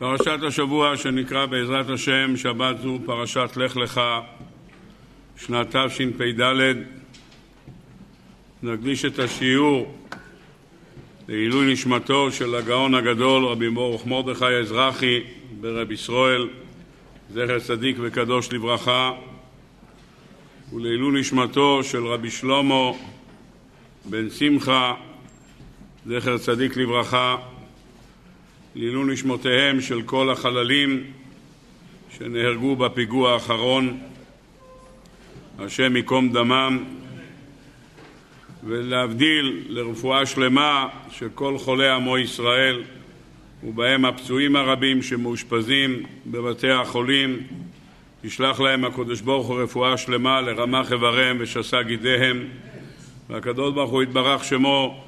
פרשת השבוע שנקרא בעזרת השם שבת זו פרשת לך לך שנת תשפ"ד. נקדיש את השיעור לעילוי נשמתו של הגאון הגדול רבי ברוך מרדכי האזרחי ברב ישראל זכר צדיק וקדוש לברכה ולעילוי נשמתו של רבי שלמה בן שמחה זכר צדיק לברכה לעילוי נשמותיהם של כל החללים שנהרגו בפיגוע האחרון, השם ייקום דמם, ולהבדיל לרפואה שלמה של כל חולי עמו ישראל, ובהם הפצועים הרבים שמאושפזים בבתי החולים, ישלח להם הקדוש ברוך הוא רפואה שלמה לרמ"ח איבריהם ושס"ה גידיהם, והקדוש ברוך הוא יתברך שמו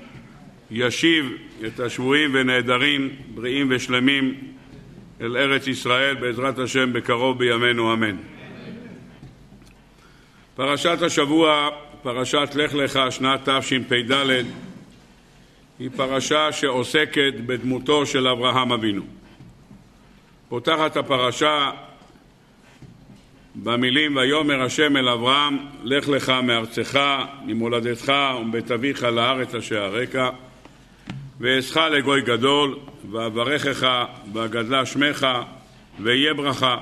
ישיב את השבויים ונעדרים בריאים ושלמים אל ארץ ישראל בעזרת השם בקרוב בימינו אמן. פרשת השבוע, פרשת לך לך שנת תשפ"ד, היא פרשה שעוסקת בדמותו של אברהם אבינו. פותחת הפרשה במילים ויאמר השם אל אברהם לך לך מארצך ממולדתך ומבית אביך לארץ אשר הרקע ואעשך לגוי גדול, ואברכך, ואגדלה שמך, ויהיה ברכה.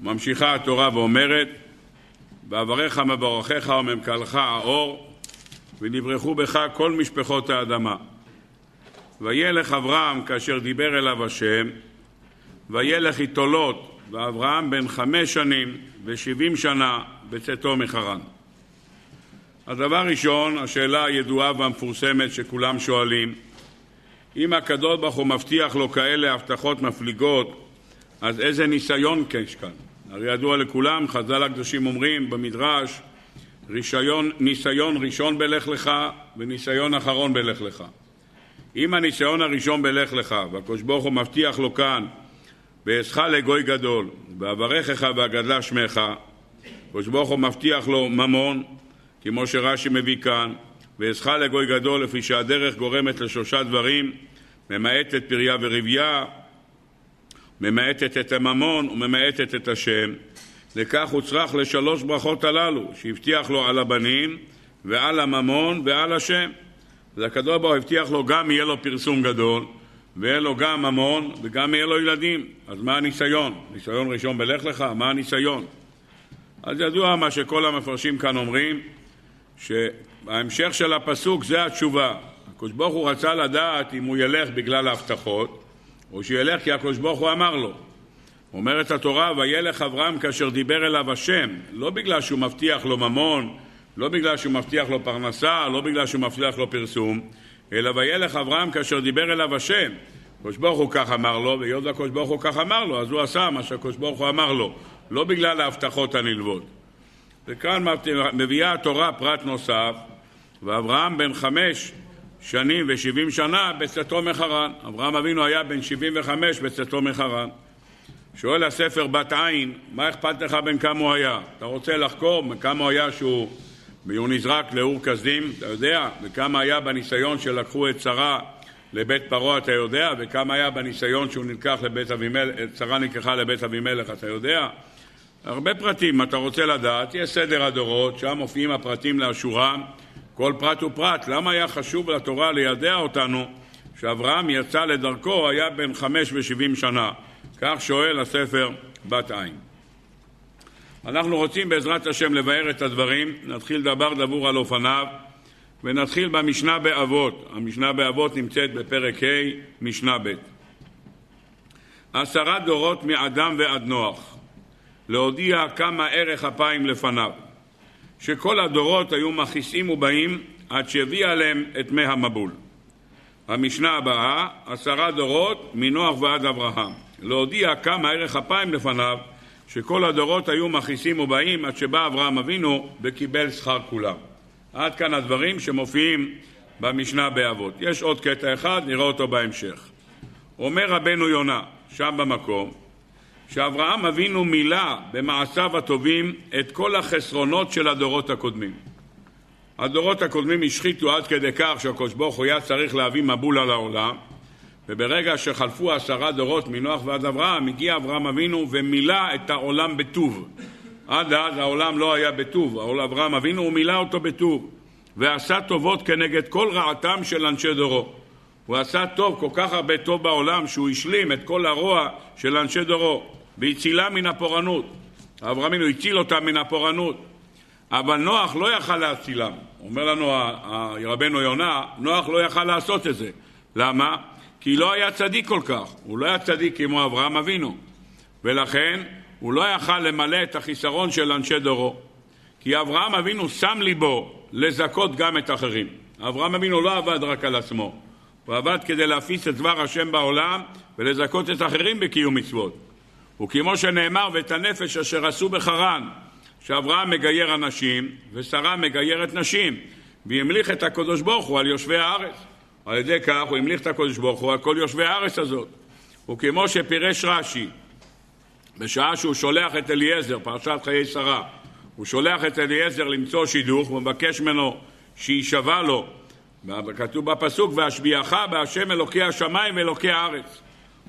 ממשיכה התורה ואומרת, ואברך מברכיך וממקלך האור, ונברחו בך כל משפחות האדמה. וילך אברהם כאשר דיבר אליו השם, וילך איתולות, ואברהם בן חמש שנים ושבעים שנה בצאתו מחרן. הדבר ראשון, השאלה הידועה והמפורסמת שכולם שואלים, אם הקדוש ברוך הוא מבטיח לו כאלה הבטחות מפליגות, אז איזה ניסיון יש כאן? הרי ידוע לכולם, חז"ל הקדושים אומרים במדרש, רישיון, ניסיון ראשון בלך לך וניסיון אחרון בלך לך. אם הניסיון הראשון בלך לך, והקדוש ברוך הוא מבטיח לו כאן, ואעשך לגוי גדול, ואברכך ואגדלה שמך, הקדוש ברוך הוא מבטיח לו ממון, כמו שרש"י מביא כאן, ואעשך לגוי גדול לפי שהדרך גורמת לשלושה דברים, ממעטת פריה ורבייה, ממעטת את הממון וממעטת את השם. לכך הוא צריך לשלוש ברכות הללו, שהבטיח לו על הבנים ועל הממון ועל השם. והקדוש ברוך הוא הבטיח לו גם יהיה לו פרסום גדול, ויהיה לו גם ממון וגם יהיה לו ילדים. אז מה הניסיון? ניסיון ראשון בלך לך? מה הניסיון? אז ידוע מה שכל המפרשים כאן אומרים, שההמשך של הפסוק זה התשובה. הקדוש ברוך הוא רצה לדעת אם הוא ילך בגלל ההבטחות, או שילך כי הקדוש ברוך הוא אמר לו. אומרת התורה, וילך אברהם כאשר דיבר אליו השם, לא בגלל שהוא מבטיח לו ממון, לא בגלל שהוא מבטיח לו פרנסה, לא בגלל שהוא מבטיח לו פרסום, אלא וילך אברהם כאשר דיבר אליו השם. הקדוש ברוך הוא כך אמר לו, והיות והקדוש ברוך הוא כך אמר לו, אז הוא עשה מה שהקדוש ברוך הוא אמר לו, לא בגלל ההבטחות הנלוות. וכאן מביאה התורה פרט נוסף, ואברהם בן חמש שנים ושבעים שנה בצאתו מחרן. אברהם אבינו היה בן שבעים וחמש בצאתו מחרן. שואל הספר בת עין, מה אכפת לך בין כמה הוא היה? אתה רוצה לחקור כמה הוא היה שהוא, והוא נזרק לאור כסדים, אתה יודע? וכמה היה בניסיון שלקחו את שרה לבית פרעה, אתה יודע? וכמה היה בניסיון שהוא נלקח לבית אבימלך, שרה נלקחה לבית אבימלך, אתה יודע? הרבה פרטים, אתה רוצה לדעת, יש סדר הדורות, שם מופיעים הפרטים לאשורם, כל פרט ופרט. למה היה חשוב לתורה לידע אותנו שאברהם יצא לדרכו, היה בן חמש ושבעים שנה? כך שואל הספר בת עין. אנחנו רוצים בעזרת השם לבאר את הדברים, נתחיל דבר דבור על אופניו ונתחיל במשנה באבות. המשנה באבות נמצאת בפרק ה', משנה ב'. עשרה דורות מאדם ועד נוח. להודיע כמה ערך אפיים לפניו, שכל הדורות היו מכעיסים ובאים עד שהביא עליהם את מי המבול. המשנה הבאה, עשרה דורות מנוח ועד אברהם, להודיע כמה ערך אפיים לפניו, שכל הדורות היו מכעיסים ובאים עד שבא אברהם אבינו וקיבל שכר כולם. עד כאן הדברים שמופיעים במשנה באבות. יש עוד קטע אחד, נראה אותו בהמשך. אומר רבנו יונה, שם במקום, שאברהם אבינו מילא במעשיו הטובים את כל החסרונות של הדורות הקודמים. הדורות הקודמים השחיתו עד כדי כך שהקדוש ברוך הוא היה צריך להביא מבול על העולם, וברגע שחלפו עשרה דורות מנוח ועד אברהם, הגיע אברהם אבינו ומילא את העולם בטוב. עד אז העולם לא היה בטוב, אברהם אבינו הוא מילא אותו בטוב, ועשה טובות כנגד כל רעתם של אנשי דורו. הוא עשה טוב, כל כך הרבה טוב בעולם, שהוא השלים את כל הרוע של אנשי דורו, והצילה מן הפורענות. אברהם אבינו הציל אותם מן הפורענות. אבל נוח לא יכל להצילם. אומר לנו רבנו יונה, נוח לא יכל לעשות את זה. למה? כי לא היה צדיק כל כך. הוא לא היה צדיק כמו אברהם אבינו. ולכן הוא לא יכל למלא את החיסרון של אנשי דורו. כי אברהם אבינו שם ליבו לזכות גם את אחרים. אברהם אבינו לא עבד רק על עצמו. הוא עבד כדי להפיץ את דבר השם בעולם ולזכות את אחרים בקיום מצוות. וכמו שנאמר, ואת הנפש אשר עשו בחרן, שאברהם מגייר אנשים ושרה מגיירת נשים, והמליך את הקדוש ברוך הוא על יושבי הארץ. על ידי כך הוא המליך את הקדוש ברוך הוא על כל יושבי הארץ הזאת. וכמו שפירש רש"י, בשעה שהוא שולח את אליעזר, פרשת חיי שרה, הוא שולח את אליעזר למצוא שידוך ומבקש ממנו שיישבע לו, כתוב בפסוק, והשביעך בהשם אלוקי השמיים ואלוקי הארץ.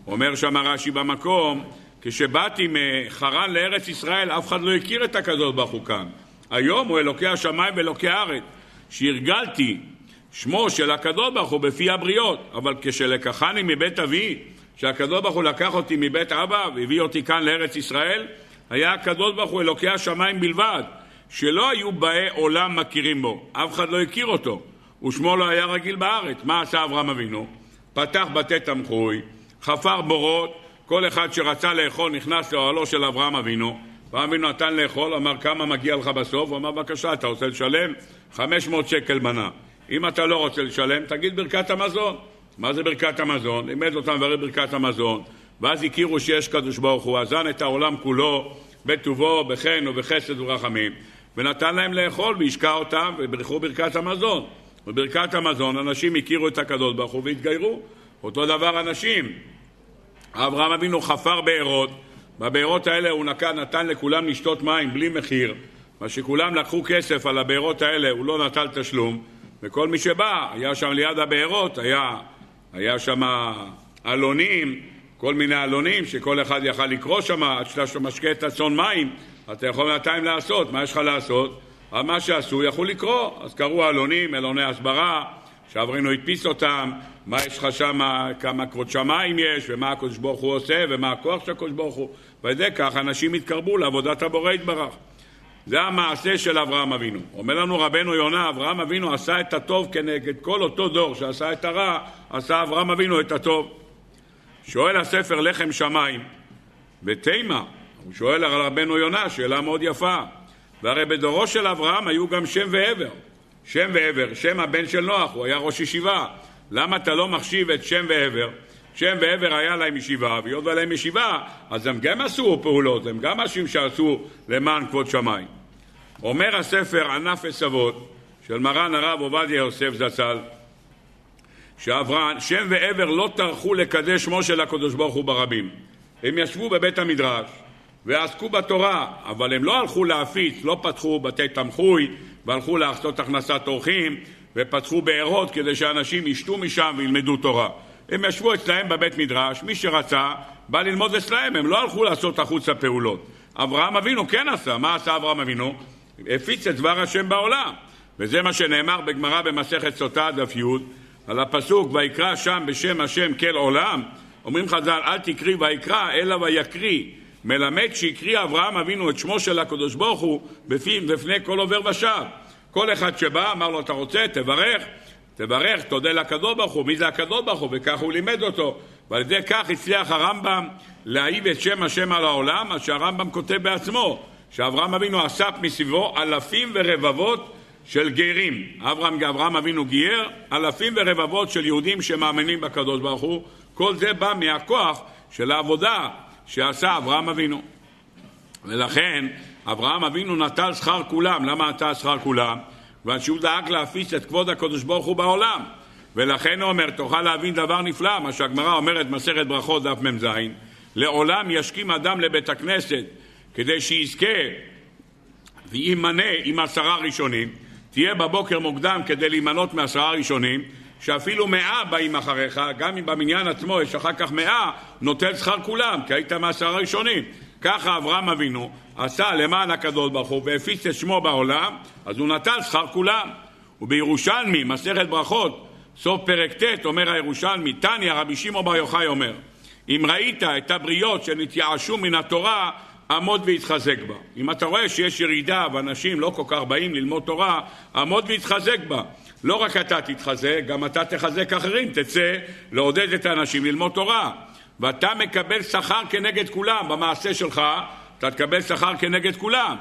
אומר שם רש"י במקום, כשבאתי מחרן לארץ ישראל, אף אחד לא הכיר את הקדוש ברוך הוא כאן. היום הוא אלוקי השמיים ואלוקי הארץ. שהרגלתי שמו של הקדוש ברוך הוא בפי הבריות, אבל כשלקחני מבית אבי, שהקדוש ברוך הוא לקח אותי מבית אבא והביא אותי כאן לארץ ישראל, היה הקדוש ברוך הוא אלוקי השמיים בלבד, שלא היו באי עולם מכירים בו, אף אחד לא הכיר אותו, ושמו לא היה רגיל בארץ. מה עשה אברהם אבינו? פתח בתי תמחוי, חפר בורות, כל אחד שרצה לאכול נכנס לאוהלו של אברהם אבינו, אברהם אבינו נתן לאכול, אמר כמה מגיע לך בסוף? הוא אמר בבקשה, אתה רוצה לשלם? 500 שקל מנה. אם אתה לא רוצה לשלם, תגיד ברכת המזון. מה זה ברכת המזון? לימד אותם לברך ברכת המזון, ואז הכירו שיש קדוש ברוך הוא, אזן את העולם כולו בטובו, בחן ובחסד ורחמים, ונתן להם לאכול והשקע אותם וברכו ברכת המזון. בברכת המזון אנשים הכירו את הקדוש ברוך הוא והתגיירו. אותו דבר אנשים. אברהם אבינו חפר בארות, בבארות האלה הוא נקע, נתן לכולם לשתות מים בלי מחיר, מה שכולם לקחו כסף על הבארות האלה, הוא לא נטל תשלום, וכל מי שבא, היה שם ליד הבארות, היה, היה שם עלונים, כל מיני עלונים שכל אחד יכל לקרוא שם, עד שאתה משקה את הצאן מים, אתה יכול בינתיים לעשות, מה יש לך לעשות? אבל מה שעשו, יכלו לקרוא, אז קראו עלונים, עלוני הסברה, שאברנו הדפיס אותם, מה יש לך שם, כמה כבוד שמיים יש, ומה הקדוש ברוך הוא עושה, ומה הכוח של הקדוש ברוך הוא. ידי כך אנשים התקרבו לעבודת הבורא יתברך. זה המעשה של אברהם אבינו. אומר לנו רבנו יונה, אברהם אבינו עשה את הטוב כנגד כל אותו דור שעשה את הרע, עשה אברהם אבינו את הטוב. שואל הספר לחם שמיים, בתימה, הוא שואל על רבנו יונה, שאלה מאוד יפה. והרי בדורו של אברהם היו גם שם ועבר. שם ועבר, שם הבן של נוח, הוא היה ראש ישיבה. למה אתה לא מחשיב את שם ועבר? שם ועבר היה להם ישיבה, והיות והיה להם ישיבה, אז הם גם עשו פעולות, הם גם אנשים שעשו למען כבוד שמיים. אומר הספר ענף עשבות של מרן הרב עובדיה יוסף זצ"ל, שאברהם, שם ועבר לא טרחו לקדש שמו של הקדוש ברוך הוא ברבים. הם ישבו בבית המדרש ועסקו בתורה, אבל הם לא הלכו להפיץ, לא פתחו בתי תמחוי והלכו לעשות הכנסת אורחים ופתחו בארות כדי שאנשים ישתו משם וילמדו תורה. הם ישבו אצלהם בבית מדרש, מי שרצה בא ללמוד אצלהם, הם לא הלכו לעשות החוצה פעולות. אברהם אבינו כן עשה, מה עשה אברהם אבינו? הפיץ את דבר השם בעולם. וזה מה שנאמר בגמרא במסכת סוטה דף י' על הפסוק ויקרא שם בשם השם כל עולם אומרים חז"ל אל תקריא ויקרא אלא ויקריא מלמד שהקריא אברהם אבינו את שמו של הקדוש ברוך הוא בפני כל עובר ושב. כל אחד שבא אמר לו אתה רוצה? תברך. תברך תודה לקדוש ברוך הוא. מי זה הקדוש ברוך הוא? וכך הוא לימד אותו. ועל ידי כך הצליח הרמב"ם להעיב את שם השם על העולם מה שהרמב"ם כותב בעצמו שאברהם אבינו אסף מסביבו אלפים ורבבות של גרים. אברהם, אברהם אבינו גייר אלפים ורבבות של יהודים שמאמינים בקדוש ברוך הוא. כל זה בא מהכוח של העבודה שעשה אברהם אבינו. ולכן אברהם אבינו נטל שכר כולם. למה נטל שכר כולם? כיוון שהוא דאג להפיץ את כבוד הקדוש ברוך הוא בעולם. ולכן הוא אומר, תוכל להבין דבר נפלא, מה שהגמרא אומרת מסכת ברכות דף מ"ז, לעולם ישכים אדם לבית הכנסת כדי שיזכה ויימנה עם עשרה ראשונים, תהיה בבוקר מוקדם כדי להימנות מעשרה ראשונים, שאפילו מאה באים אחריך, גם אם במניין עצמו יש אחר כך מאה, נוטל שכר כולם, כי היית מעשרה ראשונים. ככה אברהם אבינו עשה למען הקדוש ברוך הוא והפיץ את שמו בעולם, אז הוא נטל שכר כולם. ובירושלמי, מסכת ברכות, סוף פרק ט', אומר הירושלמי, תניא, רבי שמעון בר יוחאי אומר, אם ראית את הבריות שנתייאשו מן התורה, עמוד והתחזק בה. אם אתה רואה שיש ירידה ואנשים לא כל כך באים ללמוד תורה, עמוד והתחזק בה. לא רק אתה תתחזק, גם אתה תחזק אחרים, תצא לעודד את האנשים ללמוד תורה. ואתה מקבל שכר כנגד כולם במעשה שלך, אתה תקבל שכר כנגד כולם.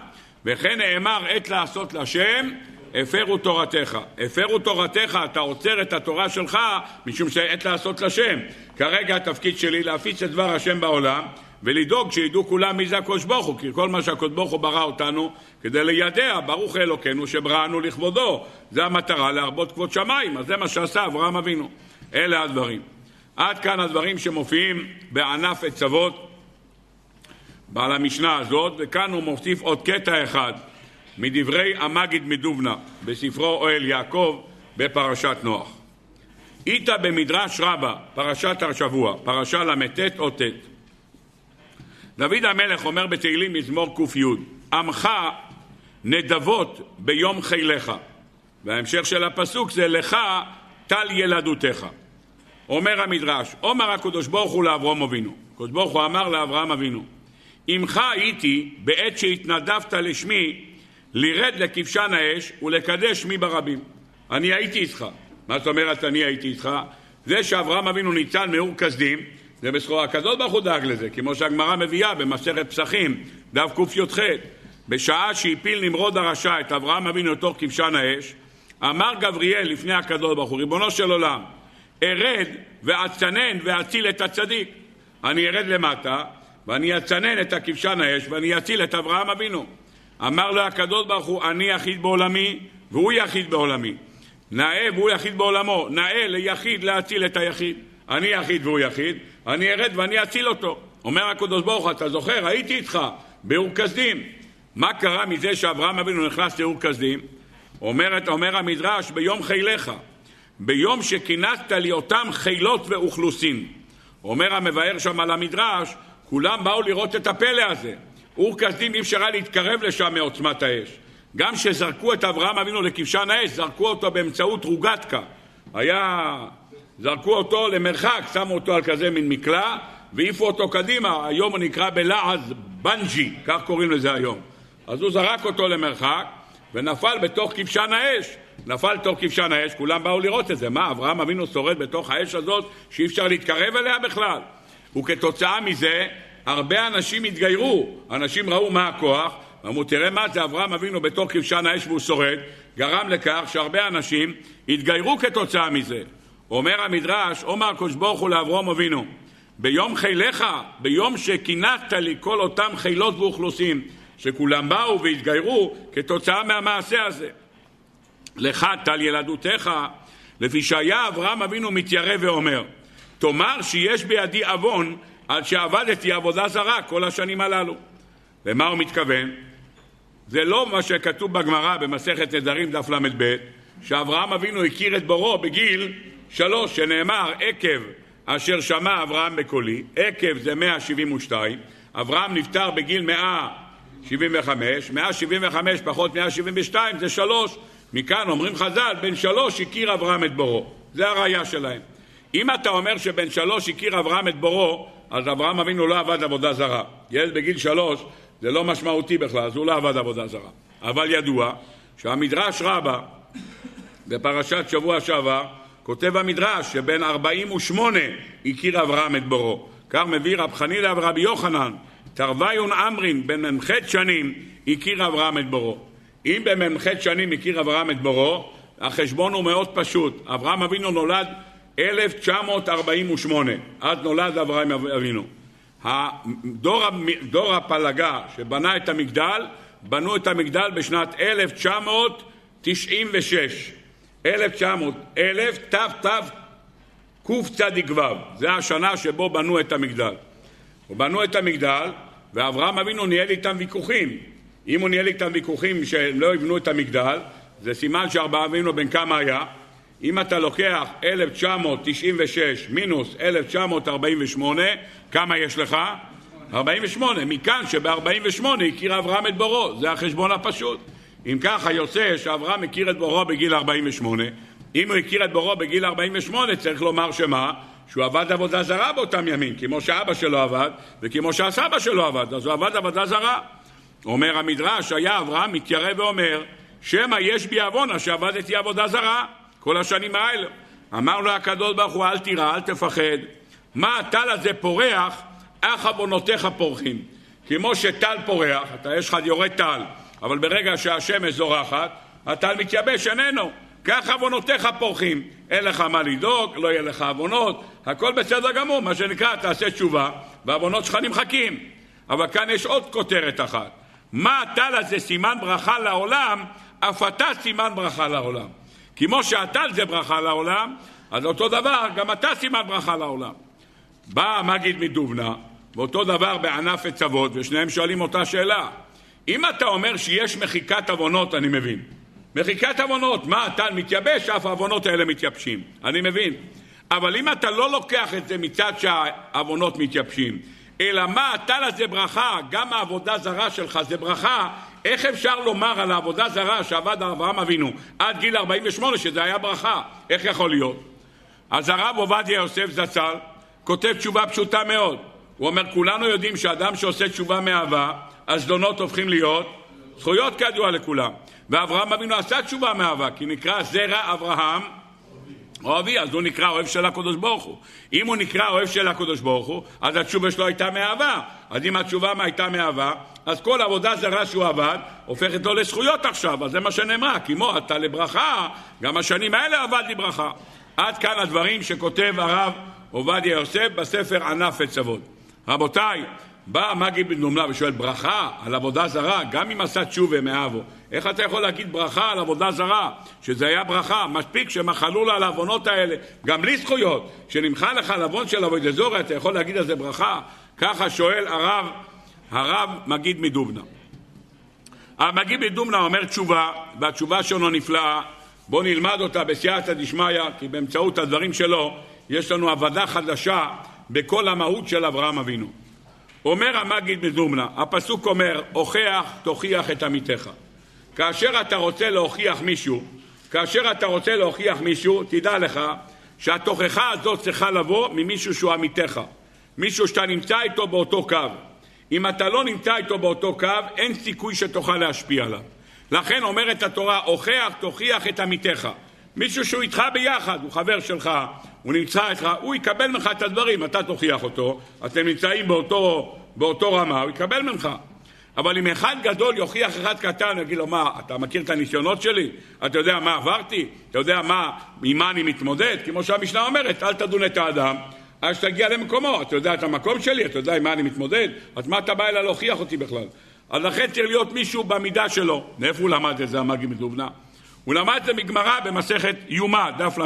וכן נאמר עת לעשות להשם, הפרו תורתך. הפרו תורתך, אתה עוצר את התורה שלך משום שעת לעשות לשם. כרגע התפקיד שלי להפיץ את דבר השם בעולם ולדאוג שידעו כולם מי זה הקדוש ברוך הוא, כי כל מה שהקדוש ברוך הוא ברא אותנו כדי לידע, ברוך אלוקינו שבראנו לכבודו. זה המטרה, להרבות כבוד שמיים, אז זה מה שעשה אברהם אבינו. אלה הדברים. עד כאן הדברים שמופיעים בענף עצבות בעל המשנה הזאת, וכאן הוא מוסיף עוד קטע אחד מדברי המגיד מדובנה בספרו אוהל יעקב בפרשת נוח. איתה במדרש רבה, פרשת השבוע, פרשה ל"ט או ט'. דוד המלך אומר בתהילים מזמור ק"י: עמך נדבות ביום חיליך. וההמשך של הפסוק זה לך טל ילדותיך. אומר המדרש, אומר הקדוש ברוך הוא לאברהם אבינו. הקדוש ברוך הוא אמר לאברהם אבינו, עמך הייתי בעת שהתנדבת לשמי לרד לכבשן האש ולקדש שמי ברבים. אני הייתי איתך. מה זאת אומרת אני הייתי איתך? זה שאברהם אבינו ניצל מאור כסדים, זה בסחורה כזאת ברוך הוא דאג לזה, כמו שהגמרא מביאה במסכת פסחים, דף קי"ח. בשעה שהפיל נמרוד הרשע את אברהם אבינו לתוך כבשן האש, אמר גבריאל לפני הקדוש ברוך הוא, ריבונו של עולם, ארד ואצנן ואציל את הצדיק. אני ארד למטה ואני אצנן את הכבשן האש ואני אציל את אברהם אבינו. אמר לו הקדוש ברוך הוא, אני יחיד בעולמי והוא יחיד בעולמי. נאה והוא יחיד בעולמו, נאה ליחיד להציל את היחיד. אני יחיד והוא יחיד, אני ארד ואני אציל אותו. אומר הקדוש ברוך הוא, אתה זוכר, הייתי איתך באור כסדים. מה קרה מזה שאברהם אבינו נכנס לאור כסדים? אומרת, אומר המדרש, ביום חיליך. ביום שכינסת לי אותם חילות ואוכלוסין. אומר המבאר שם על המדרש, כולם באו לראות את הפלא הזה. אור כסדים אי אפשר היה להתקרב לשם מעוצמת האש. גם כשזרקו את אברהם אבינו לכבשן האש, זרקו אותו באמצעות רוגטקה. היה... זרקו אותו למרחק, שמו אותו על כזה מין מקלע, והעיפו אותו קדימה, היום הוא נקרא בלעז בנג'י, כך קוראים לזה היום. אז הוא זרק אותו למרחק, ונפל בתוך כבשן האש. נפל תוך כבשן האש, כולם באו לראות את זה. מה, אברהם אבינו שורד בתוך האש הזאת שאי אפשר להתקרב אליה בכלל? וכתוצאה מזה, הרבה אנשים התגיירו. אנשים ראו מה הכוח, ואמרו, תראה מה זה אברהם אבינו בתוך כבשן האש והוא שורד, גרם לכך שהרבה אנשים התגיירו כתוצאה מזה. אומר המדרש, אומר הקדוש ברוך הוא לאברהם אבינו, ביום חיליך, ביום שכינסת לי כל אותם חילות ואוכלוסין, שכולם באו והתגיירו כתוצאה מהמעשה הזה. לך טל ילדותיך, לפי שהיה אברהם אבינו מתיירא ואומר, תאמר שיש בידי עוון על שעבדתי עבודה זרה כל השנים הללו. למה הוא מתכוון? זה לא מה שכתוב בגמרא במסכת נדרים דף ל"ב, שאברהם אבינו הכיר את בורו בגיל שלוש, שנאמר עקב אשר שמע אברהם בקולי, עקב זה 172, אברהם נפטר בגיל 175, 175 פחות 172 זה שלוש, מכאן אומרים חז"ל, בן שלוש הכיר אברהם את בורו. זה הראייה שלהם. אם אתה אומר שבן שלוש הכיר אברהם את בורו, אז אברהם אבינו לא עבד עבודה זרה. ילד בגיל שלוש זה לא משמעותי בכלל, אז הוא לא עבד עבודה זרה. אבל ידוע שהמדרש רבה בפרשת שבוע שעבר כותב המדרש שבן 48 הכיר אברהם את בורו. כך מביא רב חנינא ורבי יוחנן, תרוויון אמרין מ"ח שנים הכיר אברהם את בורו. אם במ"ח שנים הכיר אברהם את בורו, החשבון הוא מאוד פשוט. אברהם אבינו נולד 1948, אז נולד אברהם אבינו. הדור, דור הפלגה שבנה את המגדל, בנו את המגדל בשנת 1996. 1900, 1000 תת קצ"ו, זה השנה שבו בנו את המגדל. בנו את המגדל, ואברהם אבינו ניהל איתם ויכוחים. אם הוא ניהל איתם ויכוחים שהם לא יבנו את המגדל, זה סימן שאברהם אבינו בן כמה היה? אם אתה לוקח 1996 מינוס 1948, כמה יש לך? 48. מכאן שב-48 הכיר אברהם את בורו, זה החשבון הפשוט. אם ככה יוצא שאברהם הכיר את בורו בגיל 48, אם הוא הכיר את בורו בגיל 48 צריך לומר שמה? שהוא עבד עבודה זרה באותם ימים, כמו שאבא שלו עבד וכמו שהסבא שלו עבד, אז הוא עבד עבודה זרה. אומר המדרש, היה אברהם מתיירא ואומר, שמא יש בי עוונה שעבדתי עבודה זרה כל השנים האלה. אמר לו הקדוש ברוך הוא, אל תירא, אל תפחד. מה הטל הזה פורח, אך עוונותיך פורחים. כמו שטל פורח, אתה יש לך יורד טל, אבל ברגע שהשמש זורחת, הטל מתייבש, איננו. כך עוונותיך פורחים. אין לך מה לדאוג, לא יהיה לך עוונות, הכל בסדר גמור, מה שנקרא, תעשה תשובה, והעוונות שלך נמחקים. אבל כאן יש עוד כותרת אחת. מה הטל הזה סימן ברכה לעולם, אף אתה סימן ברכה לעולם. כמו שהטל זה ברכה לעולם, אז אותו דבר, גם אתה סימן ברכה לעולם. בא המגיד מדובנה, ואותו דבר בענף עצבות, ושניהם שואלים אותה שאלה. אם אתה אומר שיש מחיקת עוונות, אני מבין. מחיקת עוונות, מה, הטל מתייבש, אף העוונות האלה מתייבשים. אני מבין. אבל אם אתה לא לוקח את זה מצד שהעוונות מתייבשים, אלא מה הטל הזה ברכה, גם העבודה זרה שלך זה ברכה, איך אפשר לומר על העבודה זרה שעבד אברהם אבינו עד גיל 48 שזה היה ברכה? איך יכול להיות? אז הרב עובדיה יוסף זצ"ל כותב תשובה פשוטה מאוד. הוא אומר, כולנו יודעים שאדם שעושה תשובה מאהבה, הזדונות הופכים להיות זכויות כידוע לכולם. ואברהם אבינו עשה תשובה מאהבה, כי נקרא זרע אברהם אוהבי, אז הוא נקרא אוהב של הקדוש ברוך הוא. אם הוא נקרא אוהב של הקדוש ברוך הוא, אז התשובה שלו הייתה מאהבה. אז אם התשובה הייתה מאהבה, אז כל עבודה זרה שהוא עבד, הופכת לו לזכויות עכשיו, אז זה מה שנאמר, כמו אתה לברכה, גם השנים האלה עבד לברכה. עד כאן הדברים שכותב הרב עובדיה יוסף בספר ענף עצבות. רבותיי, בא המגיד בן דומלה ושואל ברכה על עבודה זרה, גם אם עשה תשובה מאבו, איך אתה יכול להגיד ברכה על עבודה זרה? שזה היה ברכה, מספיק שמחלו לה על העוונות האלה, גם בלי זכויות, שנמחה לך על עוון של אבוי דזורי, אתה יכול להגיד על זה ברכה? ככה שואל הרב, הרב מגיד מדובנה. המגיד מדובנה אומר תשובה, והתשובה שלו נפלאה, בואו נלמד אותה בסייעתא דשמיא, כי באמצעות הדברים שלו יש לנו עבודה חדשה בכל המהות של אברהם אבינו. אומר המגיד מדומנה, הפסוק אומר, הוכח תוכיח את עמיתך. כאשר אתה רוצה להוכיח מישהו, כאשר אתה רוצה להוכיח מישהו, תדע לך שהתוכחה הזאת צריכה לבוא ממישהו שהוא עמיתך, מישהו שאתה נמצא איתו באותו קו. אם אתה לא נמצא איתו באותו קו, אין סיכוי שתוכל להשפיע עליו. לכן אומרת התורה, הוכח תוכיח את עמיתך. מישהו שהוא איתך ביחד, הוא חבר שלך, הוא נמצא איתך, הוא יקבל ממך את הדברים, אתה תוכיח אותו, אתם נמצאים באותו, באותו רמה, הוא יקבל ממך. אבל אם אחד גדול יוכיח אחד קטן, יגיד לו, מה, אתה מכיר את הניסיונות שלי? אתה יודע מה עברתי? אתה יודע מה, עם מה אני מתמודד? כמו שהמשנה אומרת, אל תדון את האדם עד שתגיע למקומו. אתה יודע את המקום שלי? אתה יודע עם מה אני מתמודד? אז מה אתה בא אליי להוכיח אותי בכלל? אז לכן צריך להיות מישהו במידה שלו. מאיפה הוא למד את זה, המאגי מדובנה? הוא למד את זה מגמרא במסכת יומא, דף ל"ה.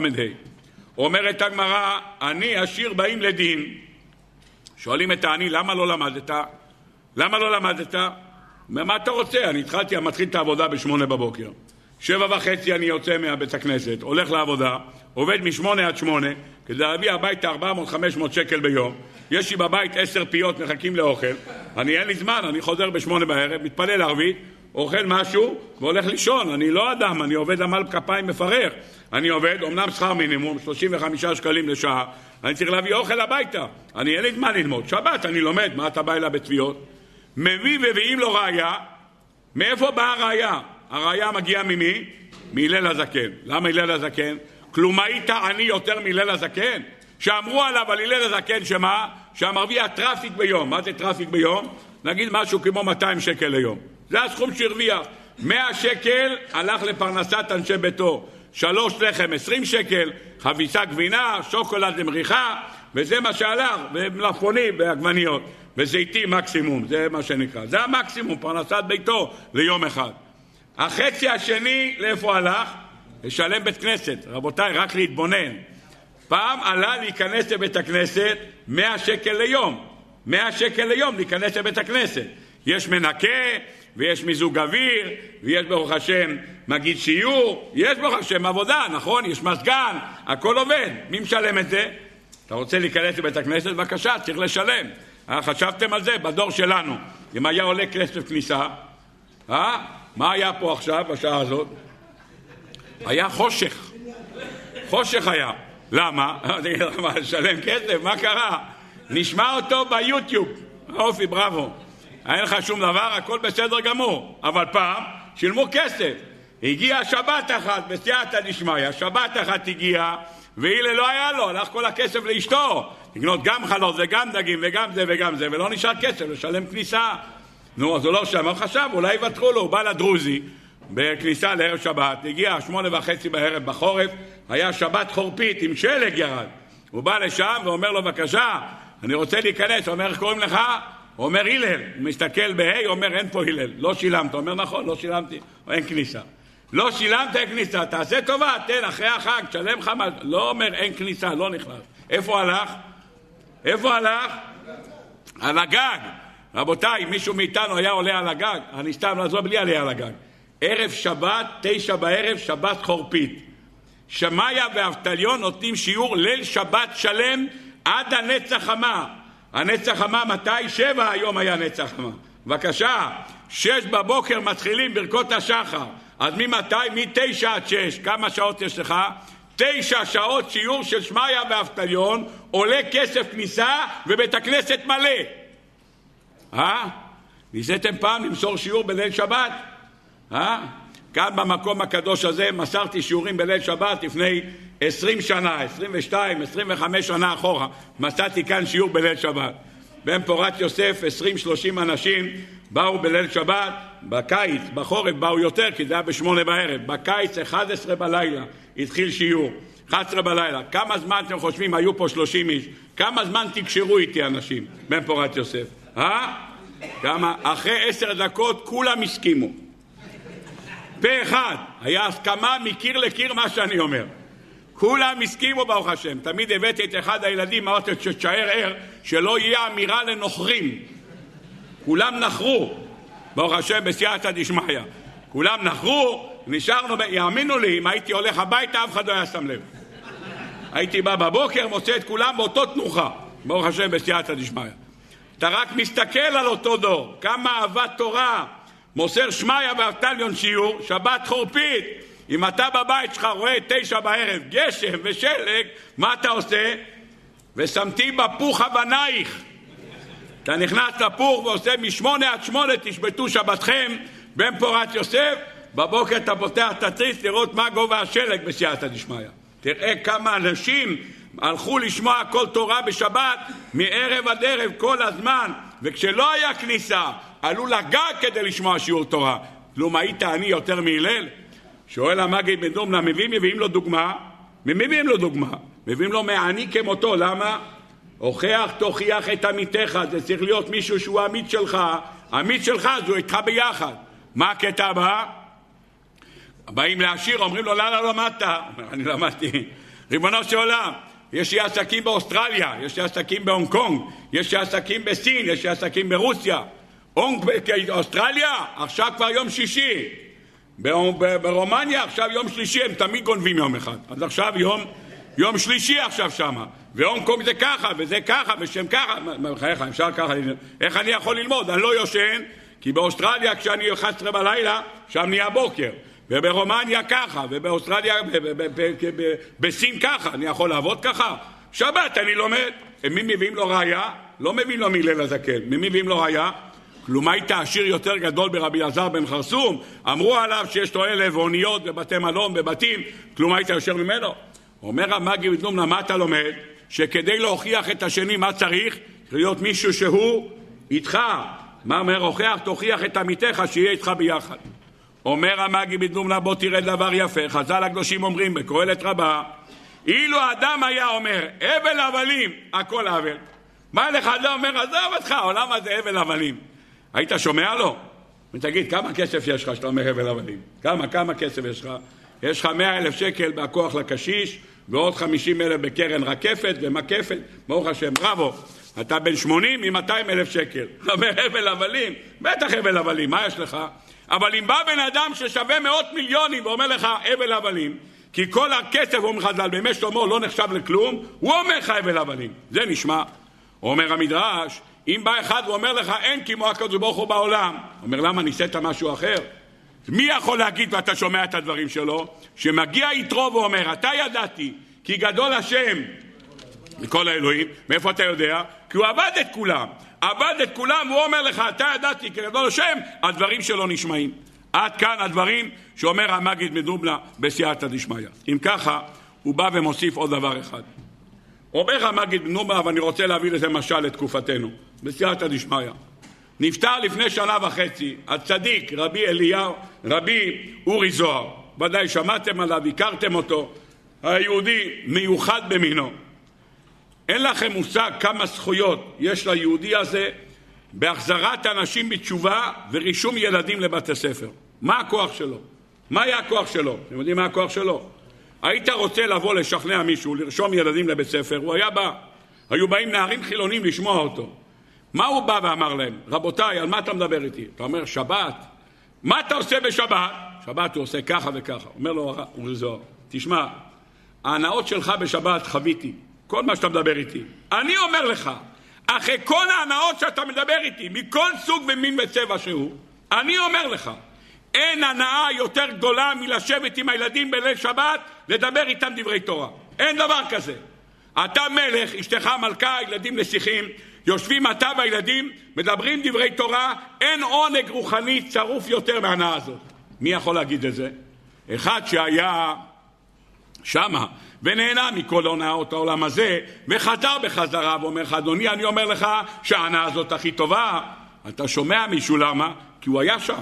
אומרת הגמרא, אני עשיר באים לדין. שואלים את העני, למה לא למדת? למה לא למדת? מה אתה רוצה? אני התחלתי, אני מתחיל את העבודה בשמונה בבוקר. שבע וחצי אני יוצא מהבית הכנסת, הולך לעבודה, עובד משמונה עד שמונה, כדי להביא הביתה 400-500 שקל ביום. יש לי בבית עשר פיות, מחכים לאוכל. אני, אין לי זמן, אני חוזר בשמונה בערב, מתפלל ערבית, אוכל משהו והולך לישון. אני לא אדם, אני עובד עמל כפיים מפרך. אני עובד, אמנם שכר מינימום, 35 שקלים לשעה, אני צריך להביא אוכל הביתה. אני אין לי זמן ללמוד. שבת אני לומד, מה אתה בא אליו בתביעות? מביא וביאים לו ראיה. מאיפה באה הראיה? הראיה מגיעה ממי? מהלל הזקן. למה הלל הזקן? כלום היית עני יותר מהלל הזקן? שאמרו עליו על הלל הזקן שמה? שהרוויח טרפעיק ביום. מה זה טרפעיק ביום? נגיד משהו כמו 200 שקל ליום. זה הסכום שהרוויח. 100 שקל הלך לפרנסת אנשי ביתו. שלוש לחם 20 שקל, חביסה גבינה, שוקולד למריחה, וזה מה שהלך, ומלפפונים ועגבניות, וזיתים מקסימום, זה מה שנקרא. זה המקסימום, פרנסת ביתו ליום אחד. החצי השני, לאיפה הלך? לשלם בית כנסת. רבותיי, רק להתבונן. פעם עלה להיכנס לבית הכנסת 100 שקל ליום. 100 שקל ליום להיכנס לבית הכנסת. יש מנקה, ויש מיזוג אוויר, ויש ברוך השם מגיד שיעור, יש ברוך השם עבודה, נכון? יש מזגן, הכל עובד. מי משלם את זה? אתה רוצה להיכנס לבית הכנסת? בבקשה, צריך לשלם. אה, חשבתם על זה? בדור שלנו. אם היה עולה כסף כניסה, אה? מה היה פה עכשיו, בשעה הזאת? היה חושך. חושך היה. למה? לשלם כסף? מה קרה? נשמע אותו ביוטיוב. אופי, בראבו. אין לך שום דבר, הכל בסדר גמור. אבל פעם שילמו כסף. הגיעה שבת אחת בסייעתא דשמיא, שבת אחת הגיעה והילה לא היה לו, הלך כל הכסף לאשתו. לקנות גם חלות וגם דגים וגם זה וגם זה, ולא נשאר כסף לשלם כניסה. נו, אז הוא לא שם, הוא חשב, אולי יוותרו לו, הוא בא לדרוזי בכניסה לערב שבת, הגיע שמונה וחצי בערב בחורף, היה שבת חורפית עם שלג ירד. הוא בא לשם ואומר לו, בבקשה, אני רוצה להיכנס, הוא אומר, איך קוראים לך? אומר הלל, מסתכל בה', אומר אין פה הלל, לא שילמת, אומר נכון, לא שילמתי, אין כניסה. לא שילמת אין כניסה, תעשה טובה, תן אחרי החג, תשלם לך מה... לא אומר אין כניסה, לא נכנס. איפה הלך? איפה הלך? על הגג. רבותיי, מישהו מאיתנו היה עולה על הגג, אני סתם לעזור בלי עלייה על הגג. ערב שבת, תשע בערב, שבת חורפית. שמאיה ואבטליון נותנים שיעור ליל שבת שלם עד הנצח חמה. הנצח חמה מתי? שבע היום היה נצח חמה. בבקשה, שש בבוקר מתחילים ברכות השחר. אז ממתי? מתשע עד שש. כמה שעות יש לך? תשע שעות שיעור של שמעיה ואבטליון, עולה כסף כניסה ובית הכנסת מלא. אה? ניסיתם פעם למסור שיעור בליל שבת? אה? כאן במקום הקדוש הזה מסרתי שיעורים בליל שבת לפני עשרים שנה, עשרים ושתיים, עשרים וחמש שנה אחורה, מצאתי כאן שיעור בליל שבת. בן פורת יוסף, עשרים שלושים אנשים באו בליל שבת, בקיץ, בחורף באו יותר כי זה היה בשמונה בערב, בקיץ אחד עשרה בלילה התחיל שיעור, אחד עשרה בלילה. כמה זמן אתם חושבים היו פה שלושים איש? כמה זמן תקשרו איתי אנשים, בן פורת יוסף? אה? כמה? אחרי עשר דקות כולם הסכימו. פה אחד, היה הסכמה מקיר לקיר מה שאני אומר. כולם הסכימו ברוך השם. תמיד הבאתי את אחד הילדים, אמרתי שתשאר ער, שלא יהיה אמירה לנוכרים. כולם נחרו, ברוך השם, בסייעתא דשמיא. כולם נחרו, נשארנו. יאמינו לי, אם הייתי הולך הביתה, אף אחד לא היה שם לב. הייתי בא בבוקר, מוצא את כולם באותו תנוחה, ברוך השם, בסייעתא דשמיא. אתה רק מסתכל על אותו דור, כמה אהבת תורה, מוסר שמעיה ואבטליון שיעור, שבת חורפית. אם אתה בבית שלך רואה תשע בערב גשם ושלג, מה אתה עושה? ושמתי בפוך אבנייך. אתה נכנס לפוך ועושה משמונה עד שמונה תשבתו שבתכם, בן פורת יוסף, בבוקר אתה פותח את התריס לראות מה גובה השלג בסייעתא דשמיא. תראה כמה אנשים הלכו לשמוע כל תורה בשבת מערב עד ערב כל הזמן, וכשלא היה כניסה, עלו לגג כדי לשמוע שיעור תורה. כלום היית אני יותר מהלל? שואל המגיד בן דומנה, מביאים, מביאים לו דוגמה? מביאים לו דוגמה? מביאים לו מעני כמותו, למה? הוכח תוכיח את עמיתך, זה צריך להיות מישהו שהוא עמית שלך, עמית שלך אז הוא איתך ביחד. מה הקטע הבא? באים להשאיר, אומרים לו, למה לא למדת? אומר, אני למדתי. ריבונו של עולם, יש לי עסקים באוסטרליה, יש לי עסקים בהונג קונג, יש לי עסקים בסין, יש לי עסקים ברוסיה. אוסטרליה, עכשיו כבר יום שישי. ברומניה עכשיו יום שלישי, הם תמיד גונבים יום אחד. אז עכשיו יום, יום שלישי עכשיו שמה. והונג קונג זה ככה, וזה ככה, ושם ככה. בחייך, אפשר ככה, איך אני יכול ללמוד? אני לא יושן, כי באוסטרליה כשאני 11 בלילה, שם נהיה בוקר. וברומניה ככה, ובאוסטרליה, בסין ככה, אני יכול לעבוד ככה? שבת אני לומד. מי מביאים לו ראיה? לא מביאים לו מליל הזקן. מי מביאים לו ראיה? כלום היית עשיר יותר גדול ברבי אלעזר בן חרסום? אמרו עליו שיש לו אלף אוניות בבתי מלון, בבתים, כלום היית יושב ממנו? אומר המאגי מדומנה, מה אתה לומד? שכדי להוכיח את השני מה צריך? להיות מישהו שהוא איתך. מה אומר? הוכח, תוכיח את עמיתך שיהיה איתך ביחד. אומר המאגי מדומנה, בוא תראה דבר יפה. חז"ל הקדושים אומרים בקהלת רבה, אילו האדם היה אומר, הבל הבלים, הכל הבל. מה לך אדם אומר, עזוב אותך, העולם הזה הבל הבלים. היית שומע לו? ותגיד, כמה כסף יש לך שאתה אומר הבל הבלים? כמה, כמה כסף יש לך? יש לך מאה אלף שקל בכוח לקשיש, ועוד חמישים אלף בקרן רקפת ומקפת, ברוך השם, בראבו. אתה בן 80 עם 200 אלף שקל. אתה אומר הבל הבלים? בטח הבל הבלים, מה יש לך? אבל אם בא בן אדם ששווה מאות מיליונים ואומר לך הבל הבלים, כי כל הכסף, אומר חז"ל, בימי שלמה לא נחשב לכלום, הוא אומר לך הבל הבלים. זה נשמע. אומר המדרש, אם בא אחד ואומר לך אין כמו הקדוש ברוך הוא בעולם, אומר למה ניסית משהו אחר? מי יכול להגיד ואתה שומע את הדברים שלו? שמגיע יתרו ואומר אתה ידעתי כי גדול השם מכל האלוהים, מאיפה אתה יודע? כי הוא עבד את כולם, עבד את כולם, הוא אומר לך אתה ידעתי כי גדול השם, הדברים שלו נשמעים. עד כאן הדברים שאומר המגיד מדובלה בסייעתא דשמיא. אם ככה, הוא בא ומוסיף עוד דבר אחד. אומר המגיד מדובלה, ואני רוצה להביא לזה משל לתקופתנו, בסייעתא דשמיא. נפטר לפני שנה וחצי הצדיק רבי אליהו, רבי אורי זוהר. ודאי שמעתם עליו, הכרתם אותו. היהודי מיוחד במינו. אין לכם מושג כמה זכויות יש ליהודי הזה בהחזרת אנשים בתשובה ורישום ילדים לבתי ספר. מה הכוח שלו? מה היה הכוח שלו? אתם יודעים מה הכוח שלו? היית רוצה לבוא לשכנע מישהו, לרשום ילדים לבית ספר, הוא היה בא. היו באים נערים חילונים לשמוע אותו. מה הוא בא ואמר להם? רבותיי, על מה אתה מדבר איתי? אתה אומר, שבת. מה אתה עושה בשבת? שבת הוא עושה ככה וככה. אומר לו אורי זוהר, תשמע, ההנאות שלך בשבת חוויתי, כל מה שאתה מדבר איתי. אני אומר לך, אחרי כל ההנאות שאתה מדבר איתי, מכל סוג ומין וצבע שהוא, אני אומר לך, אין הנאה יותר גדולה מלשבת עם הילדים בליל שבת, לדבר איתם דברי תורה. אין דבר כזה. אתה מלך, אשתך מלכה, ילדים נסיכים, יושבים אתה והילדים, מדברים דברי תורה, אין עונג רוחני צרוף יותר מההנאה הזאת. מי יכול להגיד את זה? אחד שהיה שמה ונהנה מכל הונאות העולם הזה וחזר בחזרה ואומר לך, אדוני, אני אומר לך שההנאה הזאת הכי טובה. אתה שומע מישהו למה? כי הוא היה שם.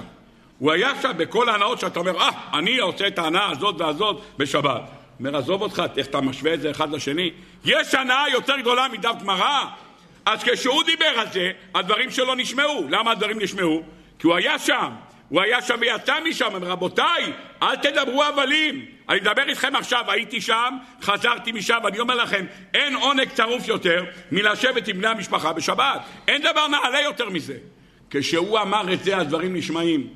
הוא היה שם בכל ההנאות שאתה אומר, אה, ah, אני עושה את ההנאה הזאת והזאת בשבת. אומר, עזוב אותך, איך אתה משווה את זה אחד לשני? יש הנאה יותר גדולה מדף גמרא? אז כשהוא דיבר על זה, הדברים שלו נשמעו. למה הדברים נשמעו? כי הוא היה שם. הוא היה שם ויצא משם, רבותיי, אל תדברו הבלים. אני מדבר איתכם עכשיו, הייתי שם, חזרתי משם, ואני אומר לכם, אין עונג צרוף יותר מלשבת עם בני המשפחה בשבת. אין דבר נעלה יותר מזה. כשהוא אמר את זה, הדברים נשמעים.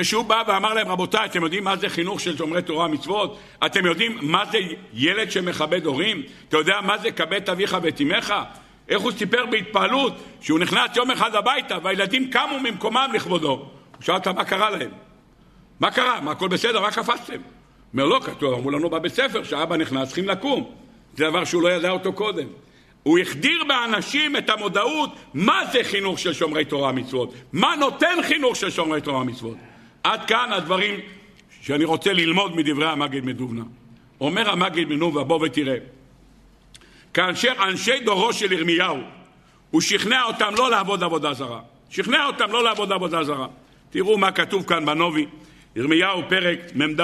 כשהוא בא ואמר להם, רבותיי, אתם יודעים מה זה חינוך של שומרי תורה ומצוות? אתם יודעים מה זה ילד שמכבד הורים? אתה יודע מה זה כבד את אביך ואת אמך? איך הוא סיפר בהתפעלות שהוא נכנס יום אחד הביתה והילדים קמו ממקומם לכבודו. הוא שאל אותם מה קרה להם? מה קרה? מה הכל בסדר? מה קפצתם? אומר לא, כתוב, אמרו לנו בבית ספר שאבא נכנס, צריכים לקום. זה דבר שהוא לא ידע אותו קודם. הוא החדיר באנשים את המודעות מה זה חינוך של שומרי תורה ומצוות, מה נותן חינוך של שומרי תורה ומצוות. עד כאן הדברים שאני רוצה ללמוד מדברי המגיד מדובנה. אומר המגיד מדובנה, בוא ותראה. כאשר אנשי דורו של ירמיהו, הוא שכנע אותם לא לעבוד עבודה זרה. שכנע אותם לא לעבוד עבודה זרה. תראו מה כתוב כאן בנובי, ירמיהו פרק מ"ד.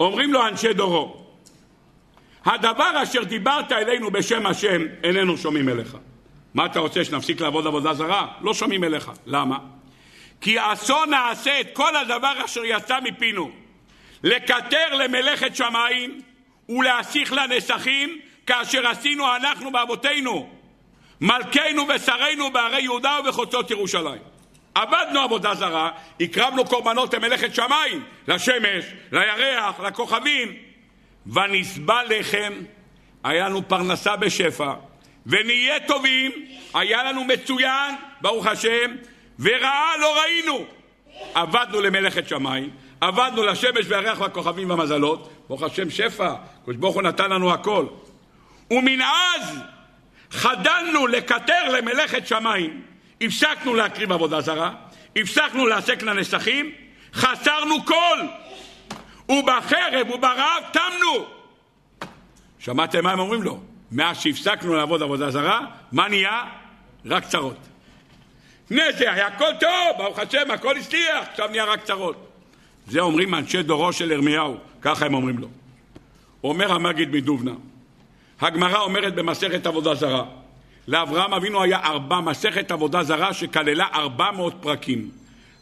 אומרים לו אנשי דורו, הדבר אשר דיברת אלינו בשם השם איננו שומעים אליך. מה אתה רוצה, שנפסיק לעבוד עבודה זרה? לא שומעים אליך. למה? כי אסון נעשה את כל הדבר אשר יצא מפינו, לקטר למלאכת שמיים ולהסיך לנסכים כאשר עשינו אנחנו באבותינו, מלכנו ושרינו בערי יהודה ובחוצות ירושלים. עבדנו עבודה זרה, הקרבנו קורבנות למלאכת שמיים, לשמש, לירח, לכוכבים, ונסבל לחם, היה לנו פרנסה בשפע, ונהיה טובים, היה לנו מצוין, ברוך השם, ורעה לא ראינו. עבדנו למלאכת שמיים, עבדנו לשמש והריח והכוכבים והמזלות, ברוך השם שפע, הקדוש ברוך הוא נתן לנו הכל. ומנאז חדלנו לקטר למלאכת שמיים, הפסקנו להקריב עבודה זרה, הפסקנו להעסק לנסכים, חסרנו כל, ובחרב וברעב תמנו. שמעתם מה הם אומרים לו? מאז שהפסקנו לעבוד עבודה זרה, מה נהיה? רק צרות. היה הכל טוב, ברוך השם, הכל הצליח, עכשיו נהיה רק צרות. זה אומרים אנשי דורו של ירמיהו, ככה הם אומרים לו. אומר המגיד מדובנה, הגמרא אומרת במסכת עבודה זרה, לאברהם אבינו היה ארבע, מסכת עבודה זרה שכללה ארבע מאות פרקים.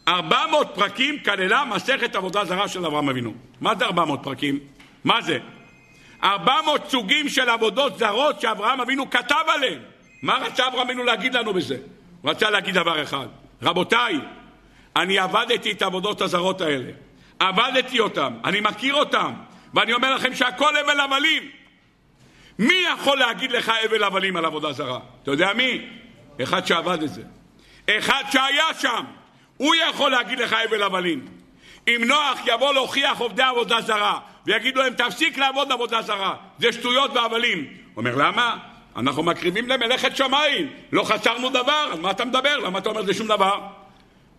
ארבע מאות פרקים כללה מסכת עבודה זרה של אברהם אבינו. מה זה ארבע מאות פרקים? מה זה? 400 סוגים של עבודות זרות שאברהם אבינו כתב עליהן. מה רצה אברהם אבינו להגיד לנו בזה? הוא רצה להגיד דבר אחד, רבותיי, אני עבדתי את העבודות הזרות האלה, עבדתי אותן, אני מכיר אותן, ואני אומר לכם שהכל הבל הבלים. מי יכול להגיד לך הבל הבלים על עבודה זרה? אתה יודע מי? אחד שעבד את זה. אחד שהיה שם, הוא יכול להגיד לך הבל הבלים. אם נוח יבוא להוכיח עובדי עבודה זרה ויגיד להם תפסיק לעבוד עבודה זרה, זה שטויות והבלים. אומר למה? אנחנו מקריבים למלאכת שמיים, לא חסרנו דבר, על מה אתה מדבר? למה אתה אומר זה שום דבר?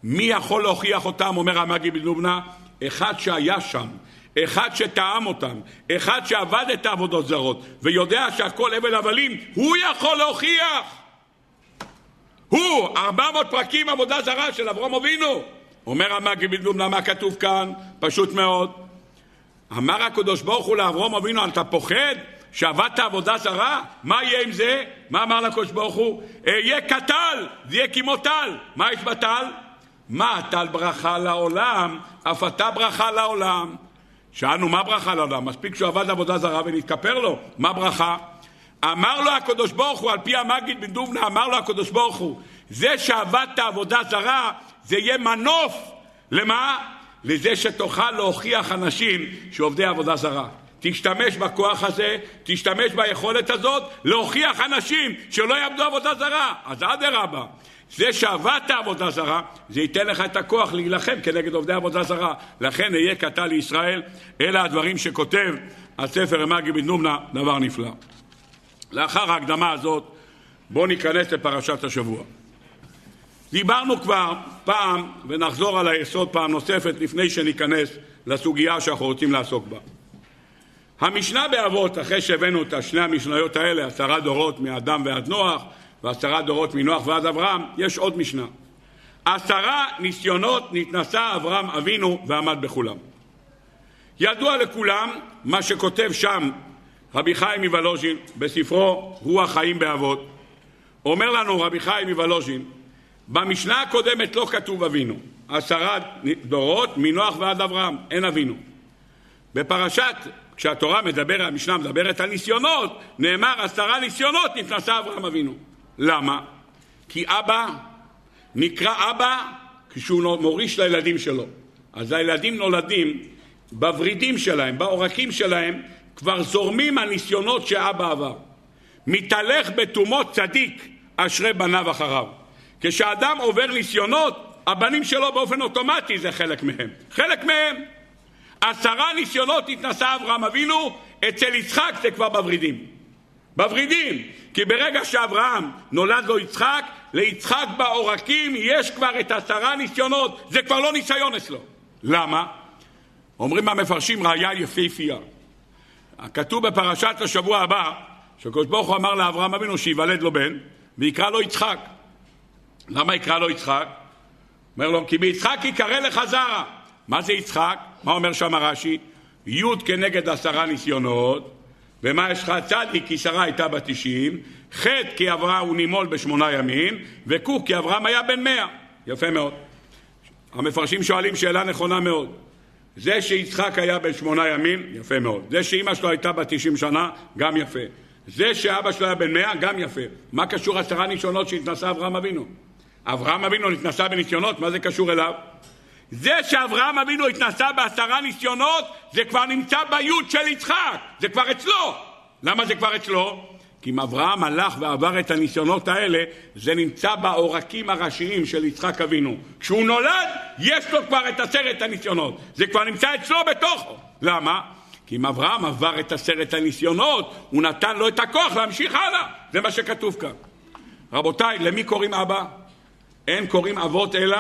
מי יכול להוכיח אותם, אומר המאגי בלובנה? אחד שהיה שם, אחד שטעם אותם, אחד שעבד את העבודות זרות ויודע שהכל הבל הבלים, הוא יכול להוכיח. הוא, 400 פרקים עבודה זרה של אברום אבינו. אומר המאגי בלובנה, מה כתוב כאן? פשוט מאוד. אמר הקדוש ברוך הוא לאברום אבינו, אתה פוחד? שעבדת עבודה זרה? מה יהיה עם זה? מה אמר לקדוש ברוך הוא? אהיה כטל, זה יהיה כמו טל. מה יש בטל? מה טל ברכה לעולם, אף אתה ברכה לעולם. שאלנו מה ברכה לעולם? מספיק שהוא עבד עבודה זרה ונתכפר לו, מה ברכה? אמר לו הקדוש ברוך הוא, על פי המגיד בן דובנה, אמר לו הקדוש ברוך הוא, זה שעבדת עבודה זרה, זה יהיה מנוף, למה? לזה שתוכל להוכיח אנשים שעובדי עבודה זרה. תשתמש בכוח הזה, תשתמש ביכולת הזאת להוכיח אנשים שלא יעבדו עבודה זרה. אז אדרבה, זה שעבדת עבודה זרה, זה ייתן לך את הכוח להילחם כנגד עובדי עבודה זרה. לכן אהיה קטע לישראל. אלה הדברים שכותב הספר המאגי בן נומנה, דבר נפלא. לאחר ההקדמה הזאת, בואו ניכנס לפרשת השבוע. דיברנו כבר פעם, ונחזור על היסוד פעם נוספת לפני שניכנס לסוגיה שאנחנו רוצים לעסוק בה. המשנה באבות, אחרי שהבאנו את שני המשניות האלה, עשרה דורות מאדם ועד נוח, ועשרה דורות מנוח ועד אברהם, יש עוד משנה. עשרה ניסיונות נתנסה אברהם אבינו ועמד בכולם. ידוע לכולם מה שכותב שם רבי חיים מוולוז'ין בספרו רוח חיים באבות. אומר לנו רבי חיים מוולוז'ין, במשנה הקודמת לא כתוב אבינו, עשרה דורות מנוח ועד אברהם, אין אבינו. בפרשת כשהתורה מדברת, המשנה מדברת על ניסיונות, נאמר עשרה ניסיונות נתנסה אברהם אבינו. למה? כי אבא נקרא אבא כשהוא מוריש לילדים שלו. אז הילדים נולדים בוורידים שלהם, בעורקים שלהם, כבר זורמים הניסיונות שאבא עבר. מתהלך בתומות צדיק אשרי בניו אחריו. כשאדם עובר ניסיונות, הבנים שלו באופן אוטומטי זה חלק מהם. חלק מהם. עשרה ניסיונות התנסה אברהם אבינו, אצל יצחק זה כבר בוורידים. בוורידים. כי ברגע שאברהם נולד לו יצחק, ליצחק בעורקים יש כבר את עשרה ניסיונות, זה כבר לא ניסיון אצלו. למה? אומרים המפרשים ראיה יפהפייה. כתוב בפרשת השבוע הבא, שקדוש ברוך הוא אמר לאברהם אבינו שייוולד לו בן, ויקרא לו יצחק. למה יקרא לו יצחק? אומר לו, כי ביצחק יקרא לך זרע. מה זה יצחק? מה אומר שם רש"י? י' כנגד עשרה ניסיונות, ומה יש לך? צדיק כי שרה הייתה בת תשעים, ח' כי אברהם הוא נימול בשמונה ימים, וק' כי אברהם היה בן מאה. יפה מאוד. המפרשים שואלים שאלה נכונה מאוד. זה שיצחק היה בן שמונה ימים, יפה מאוד. זה שאימא שלו הייתה בת תשעים שנה, גם יפה. זה שאבא שלו היה בן מאה, גם יפה. מה קשור עשרה ניסיונות שהתנסה אברהם אבינו? אברהם אבינו נתנסה בניסיונות, מה זה קשור אליו? זה שאברהם אבינו התנסה בעשרה ניסיונות, זה כבר נמצא ביוד של יצחק, זה כבר אצלו. למה זה כבר אצלו? כי אם אברהם הלך ועבר את הניסיונות האלה, זה נמצא בעורקים הראשיים של יצחק אבינו. כשהוא נולד, יש לו כבר את עשרת הניסיונות. זה כבר נמצא אצלו בתוכו. למה? כי אם אברהם עבר את עשרת הניסיונות, הוא נתן לו את הכוח להמשיך הלאה. זה מה שכתוב כאן. רבותיי, למי קוראים אבא? אין קוראים אבות אלא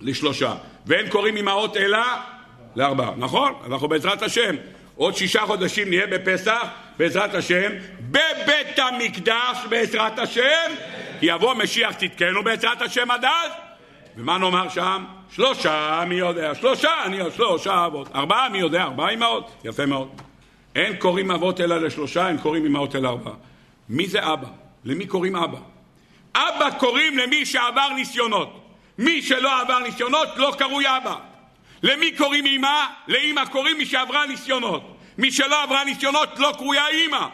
לשלושה. ואין קוראים אמהות אלא לארבעה. נכון? אנחנו בעזרת השם. עוד שישה חודשים נהיה בפסח, בעזרת השם, בבית המקדש בעזרת השם, כי יבוא משיח צדקנו בעזרת השם עד אז. ומה נאמר שם? שלושה, מי יודע? שלושה, אני יודע, שלושה אבות. ארבעה, מי יודע? ארבעה אמהות. יפה מאוד. אין קוראים אבות אלא לשלושה, אין קוראים אמהות אלא ארבעה. מי זה אבא? למי קוראים אבא? אבא קוראים למי שעבר ניסיונות. מי שלא עבר ניסיונות לא קרוי אבא. למי קוראים אמא? לאמא קוראים מי שעברה ניסיונות. מי שלא עברה ניסיונות לא קרויה אימא.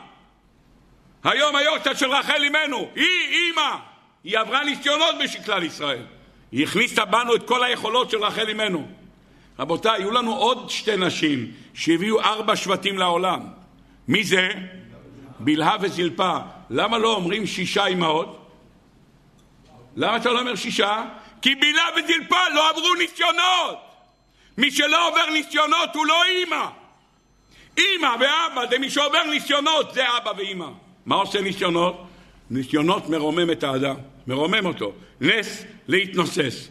היום היורצה של רחל אימנו, היא אימא. היא עברה ניסיונות בשביל כלל ישראל. היא הכניסה בנו את כל היכולות של רחל אימנו. רבותיי, היו לנו עוד שתי נשים שהביאו ארבע שבטים לעולם. מי זה? בלהה וזלפה. למה לא אומרים שישה אמהות? למה אתה לא אומר שישה? כי בלהה וזלפה לא עברו ניסיונות. מי שלא עובר ניסיונות הוא לא אימא. אימא ואבא זה מי שעובר ניסיונות, זה אבא ואימא. מה עושה ניסיונות? ניסיונות מרומם את האדם, מרומם אותו. נס להתנוסס.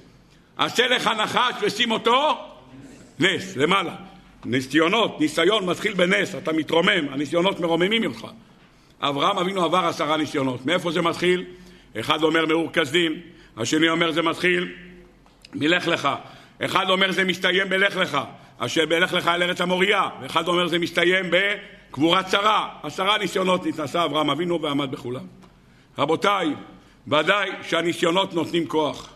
עשה לך נחש ושים אותו נס, למעלה. ניסיונות, ניסיון מתחיל בנס, אתה מתרומם, הניסיונות מרוממים ממך. אברהם אבינו עבר עשרה ניסיונות. מאיפה זה מתחיל? אחד אומר מאור כסדים, השני אומר זה מתחיל מלך לך, אחד אומר זה מסתיים בלך לך, אשר בלך לך אל ארץ המוריה, ואחד אומר זה מסתיים בקבורת שרה. עשרה ניסיונות נתנסה אברהם אבינו ועמד בכולם. רבותיי, ודאי שהניסיונות נותנים כוח.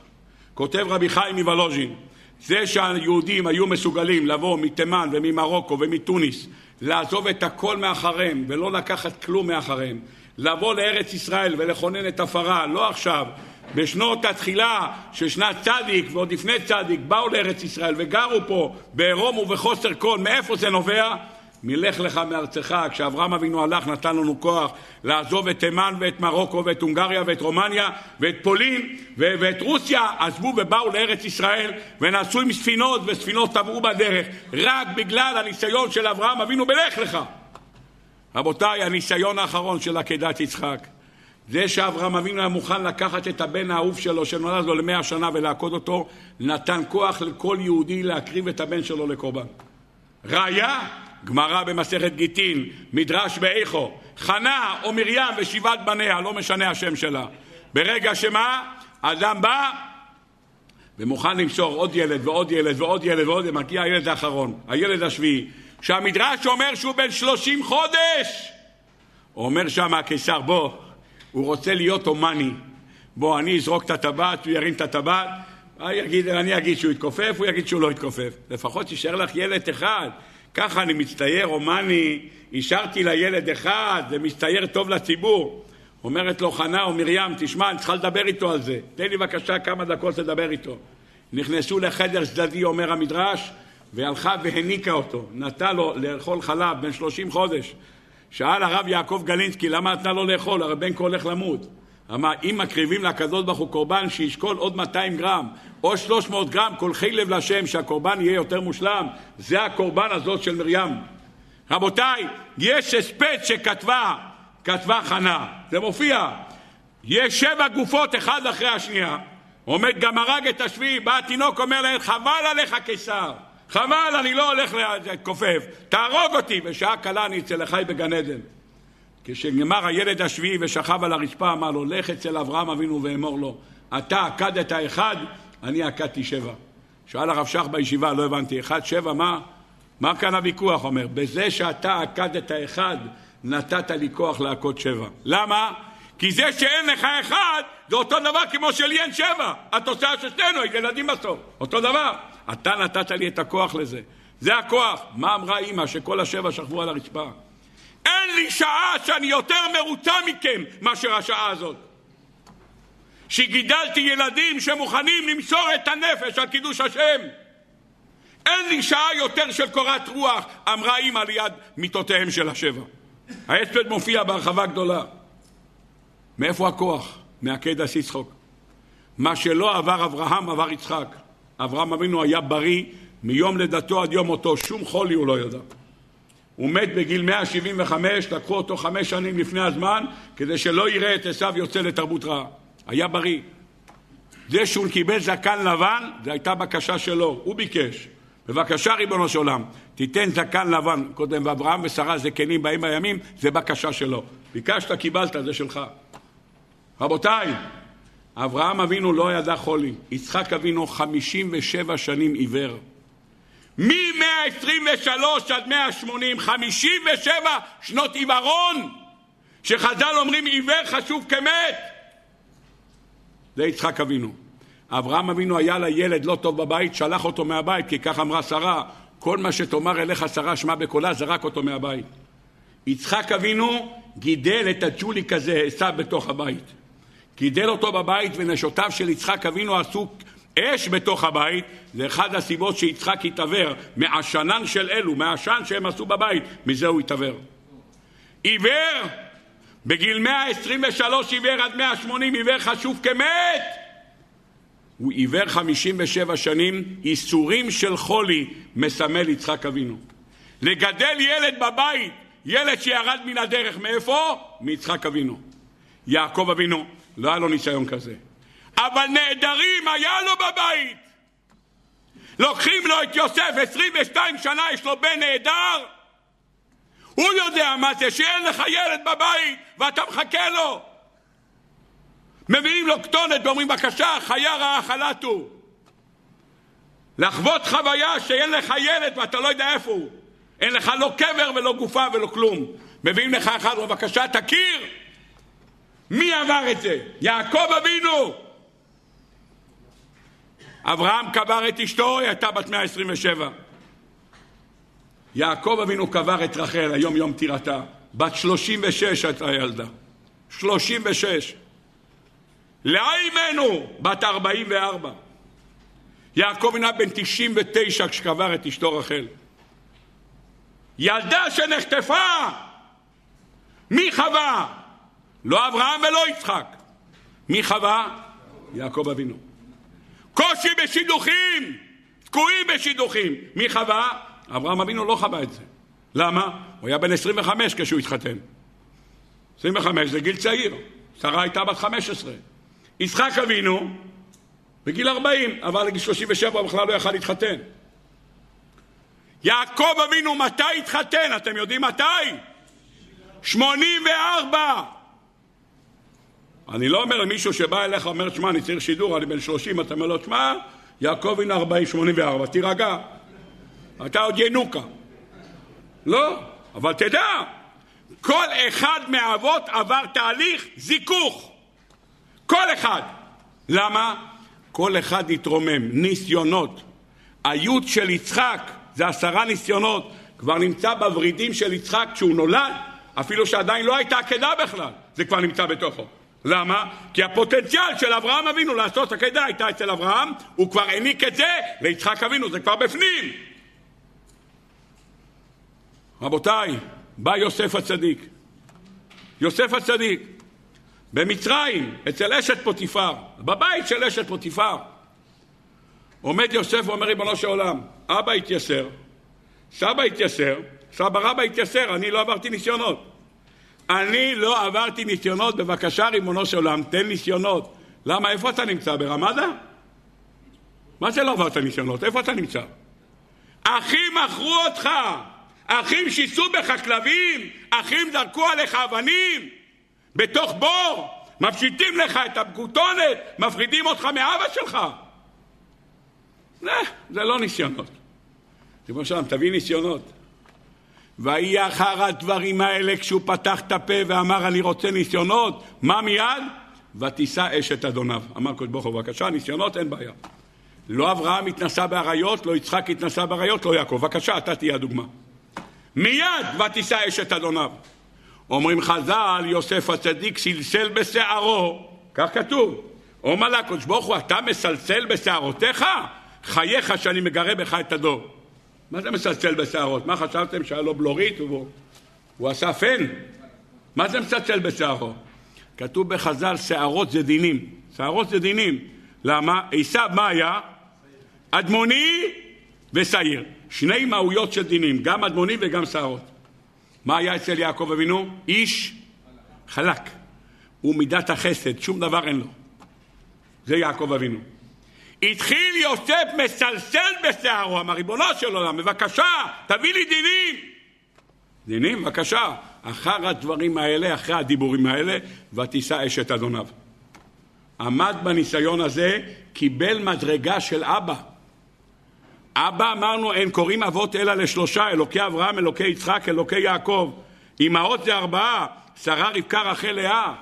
כותב רבי חיים מוולוז'ין, זה שהיהודים היו מסוגלים לבוא מתימן וממרוקו ומתוניס, לעזוב את הכל מאחריהם ולא לקחת כלום מאחריהם, לבוא לארץ ישראל ולכונן את הפרה, לא עכשיו, בשנות התחילה של שנת צדיק ועוד לפני צדיק באו לארץ ישראל וגרו פה בעירום ובחוסר כל, מאיפה זה נובע? מלך לך מארצך, כשאברהם אבינו הלך נתן לנו כוח לעזוב את תימן ואת מרוקו ואת הונגריה ואת רומניה ואת פולין ו- ואת רוסיה, עזבו ובאו לארץ ישראל ונסעו עם ספינות וספינות טבעו בדרך. רק בגלל הניסיון של אברהם אבינו בלך לך. רבותיי, הניסיון האחרון של עקדת יצחק זה שאברהם אבינו היה מוכן לקחת את הבן האהוב שלו שנולד לו למאה שנה ולעקוד אותו, נתן כוח לכל יהודי להקריב את הבן שלו לקורבן. ראיה, גמרא במסכת גיטין, מדרש באיכו, חנה או מרים ושבעת בניה, לא משנה השם שלה. ברגע שמה? אדם בא ומוכן למסור עוד ילד ועוד ילד ועוד ילד ועוד ילד, מגיע הילד האחרון, הילד השביעי, שהמדרש אומר שהוא בן שלושים חודש. אומר שם הקיסר, בוא, הוא רוצה להיות הומני. בוא, אני אזרוק את הטבעת, הוא ירים את הטבעת, אני אגיד שהוא יתכופף, הוא יגיד שהוא לא יתכופף. לפחות יישאר לך ילד אחד. ככה אני מצטייר הומני, אישרתי לילד אחד, זה מצטייר טוב לציבור. אומרת לו חנה או מרים, תשמע, אני צריכה לדבר איתו על זה. תן לי בבקשה כמה דקות לדבר איתו. נכנסו לחדר צדדי, אומר המדרש, והלכה והניקה אותו. נתנה לו לאכול חלב בן שלושים חודש. שאל הרב יעקב גלינסקי, למה נתנה לו לאכול? הרי בן כה הולך למות. אמר, אם מקריבים לקדוש ברוך הוא קורבן שישקול עוד 200 גרם או 300 גרם קולחי לב לשם שהקורבן יהיה יותר מושלם, זה הקורבן הזאת של מרים. רבותיי, יש הספד שכתבה, כתבה חנה, זה מופיע. יש שבע גופות אחד אחרי השנייה. עומד גם הרג את השביעי, בא התינוק אומר להם, חבל עליך קיסר, חבל, אני לא הולך להתכופף, תהרוג אותי, ושעה קלה אני אצל אחי בגן עדן. כשנגמר הילד השביעי ושכב על הרצפה, אמר לו, לך אצל אברהם אבינו ואמור לו, אתה עקדת אחד, אני עקדתי שבע. שאל הרב שך בישיבה, לא הבנתי, אחד, שבע, מה? מה כאן הוויכוח? אומר, בזה שאתה עקדת אחד, נתת לי כוח לעקוד שבע. למה? כי זה שאין לך אחד, זה אותו דבר כמו שלי אין שבע. התוצאה של שנינו, ילדים בסוף. אותו דבר. אתה נתת לי את הכוח לזה. זה הכוח. מה אמרה אימא שכל השבע שכבו על הרצפה? אין לי שעה שאני יותר מרוצה מכם מאשר השעה הזאת. שגידלתי ילדים שמוכנים למסור את הנפש על קידוש השם. אין לי שעה יותר של קורת רוח, אמרה אימא ליד מיטותיהם של השבע. ההספד מופיע בהרחבה גדולה. מאיפה הכוח? מעקד הסיסחוק. מה שלא עבר אברהם עבר יצחק. אברהם אבינו היה בריא מיום לידתו עד יום מותו, שום חולי הוא לא ידע. הוא מת בגיל 175, לקחו אותו חמש שנים לפני הזמן, כדי שלא יראה את עשיו יוצא לתרבות רעה. היה בריא. זה שהוא קיבל זקן לבן, זו הייתה בקשה שלו, הוא ביקש. בבקשה, ריבונו של עולם, תיתן זקן לבן. קודם, ואברהם ושרה זקנים באים בימים, זה בקשה שלו. ביקשת, קיבלת, זה שלך. רבותיי, אברהם אבינו לא ידע חולי. יצחק אבינו 57 שנים עיוור. מ-123 עד 180, 57 שנות עיוורון, שחז"ל אומרים עיוור חשוב כמת. זה יצחק אבינו. אברהם אבינו היה לילד לא טוב בבית, שלח אותו מהבית, כי כך אמרה שרה, כל מה שתאמר אליך שרה שמע בקולה, זרק אותו מהבית. יצחק אבינו גידל את הג'וליק הזה, עשיו בתוך הבית. גידל אותו בבית ונשותיו של יצחק אבינו עשו אש בתוך הבית, זה אחד הסיבות שיצחק התעוור, מעשנן של אלו, מהעשן שהם עשו בבית, מזה הוא התעוור. עיוור, בגיל 123 עיוור עד 180 עיוור חשוב כמת. הוא עיוור 57 שנים, איסורים של חולי מסמל יצחק אבינו. לגדל ילד בבית, ילד שירד מן הדרך, מאיפה? מיצחק אבינו. יעקב אבינו, לא היה לו ניסיון כזה. אבל נעדרים היה לו בבית. לוקחים לו את יוסף, 22 שנה יש לו בן נעדר. הוא יודע מה זה שאין לך ילד בבית ואתה מחכה לו. מביאים לו כתונת ואומרים בבקשה, חיה רעה חלטו. לחוות חוויה שאין לך ילד ואתה לא יודע איפה הוא. אין לך לא קבר ולא גופה ולא כלום. מביאים לך אחד, בבקשה תכיר. מי עבר את זה? יעקב אבינו. אברהם קבר את אשתו, היא הייתה בת 127. יעקב אבינו קבר את רחל, היום יום פטירתה. בת 36 הייתה ילדה. 36. לאה אימנו, בת 44. יעקב אינה בן 99 כשקבר את אשתו רחל. ילדה שנחטפה! מי חווה? לא אברהם ולא יצחק. מי חווה? יעקב אבינו. קושי בשידוכים! תקועים בשידוכים. מי חווה? אברהם אבינו לא חווה את זה. למה? הוא היה בן 25 כשהוא התחתן. 25 זה גיל צעיר. שרה הייתה בת 15. יצחק אבינו, בגיל 40, עבר לגיל 37, הוא בכלל לא יכל להתחתן. יעקב אבינו, מתי התחתן? אתם יודעים מתי? 84! אני לא אומר למישהו שבא אליך ואומר, שמע, אני צריך שידור, אני בן 30, אתה אומר לו, שמע, יעקב הנה 40, 84, תירגע. אתה עוד ינוקה. לא, אבל תדע, כל אחד מהאבות עבר תהליך זיכוך. כל אחד. למה? כל אחד התרומם. ניסיונות. היוד של יצחק זה עשרה ניסיונות. כבר נמצא בוורידים של יצחק כשהוא נולד, אפילו שעדיין לא הייתה עקדה בכלל, זה כבר נמצא בתוכו. למה? כי הפוטנציאל של אברהם אבינו לעשות עקדה הייתה אצל אברהם, הוא כבר העניק את זה ליצחק אבינו, זה כבר בפנים. רבותיי, בא יוסף הצדיק. יוסף הצדיק, במצרים, אצל אשת פוטיפר, בבית של אשת פוטיפר. עומד יוסף ואומר, ריבונו של עולם, אבא התייסר, סבא התייסר, סבא רבא התייסר, אני לא עברתי ניסיונות. אני לא עברתי ניסיונות, בבקשה ריבונו של עולם, תן ניסיונות. למה, איפה אתה נמצא? ברמדה? מה זה לא עברת ניסיונות? איפה אתה נמצא? אחים מכרו אותך, אחים שיסו בך כלבים, אחים זרקו עליך אבנים בתוך בור, מפשיטים לך את הכותונת, מפרידים אותך מאבא שלך. זה, זה לא ניסיונות. ריבונו של עולם, תביא ניסיונות. ויהי אחר הדברים האלה כשהוא פתח את הפה ואמר אני רוצה ניסיונות, מה מיד? ותישא אשת אדוניו. אמר קדוש ברוך הוא בבקשה, ניסיונות אין בעיה. לא אברהם התנסה באריות, לא יצחק התנסה באריות, לא יעקב. בבקשה, אתה תהיה הדוגמה. מיד ותישא אשת אדוניו. אומרים חז"ל, יוסף הצדיק סלסל בשערו, כך כתוב. אומר לה הקדוש ברוך הוא, אתה מסלסל בשערותיך? חייך שאני מגרה בך את הדור. מה זה מצלצל בשערות? מה חשבתם שהיה לו בלורית והוא הוא עשה פן? מה זה מצלצל בשערו? כתוב בחז"ל שערות זה דינים. שערות זה דינים. למה? עשיו מה היה? אדמוני ושעיר. שני מהויות של דינים, גם אדמוני וגם שערות. מה היה אצל יעקב אבינו? איש חלק. הוא מידת החסד, שום דבר אין לו. זה יעקב אבינו. התחיל יוסף מסלסל בשערו, אמר ריבונו של עולם, בבקשה, תביא לי דינים. דינים, בבקשה. אחר הדברים האלה, אחרי הדיבורים האלה, ותישא אשת אדוניו. עמד בניסיון הזה, קיבל מדרגה של אבא. אבא אמרנו, אין קוראים אבות אלא לשלושה, אלוקי אברהם, אלוקי יצחק, אלוקי יעקב. אמהות זה ארבעה, שרה, רבקה, רחל, לאה.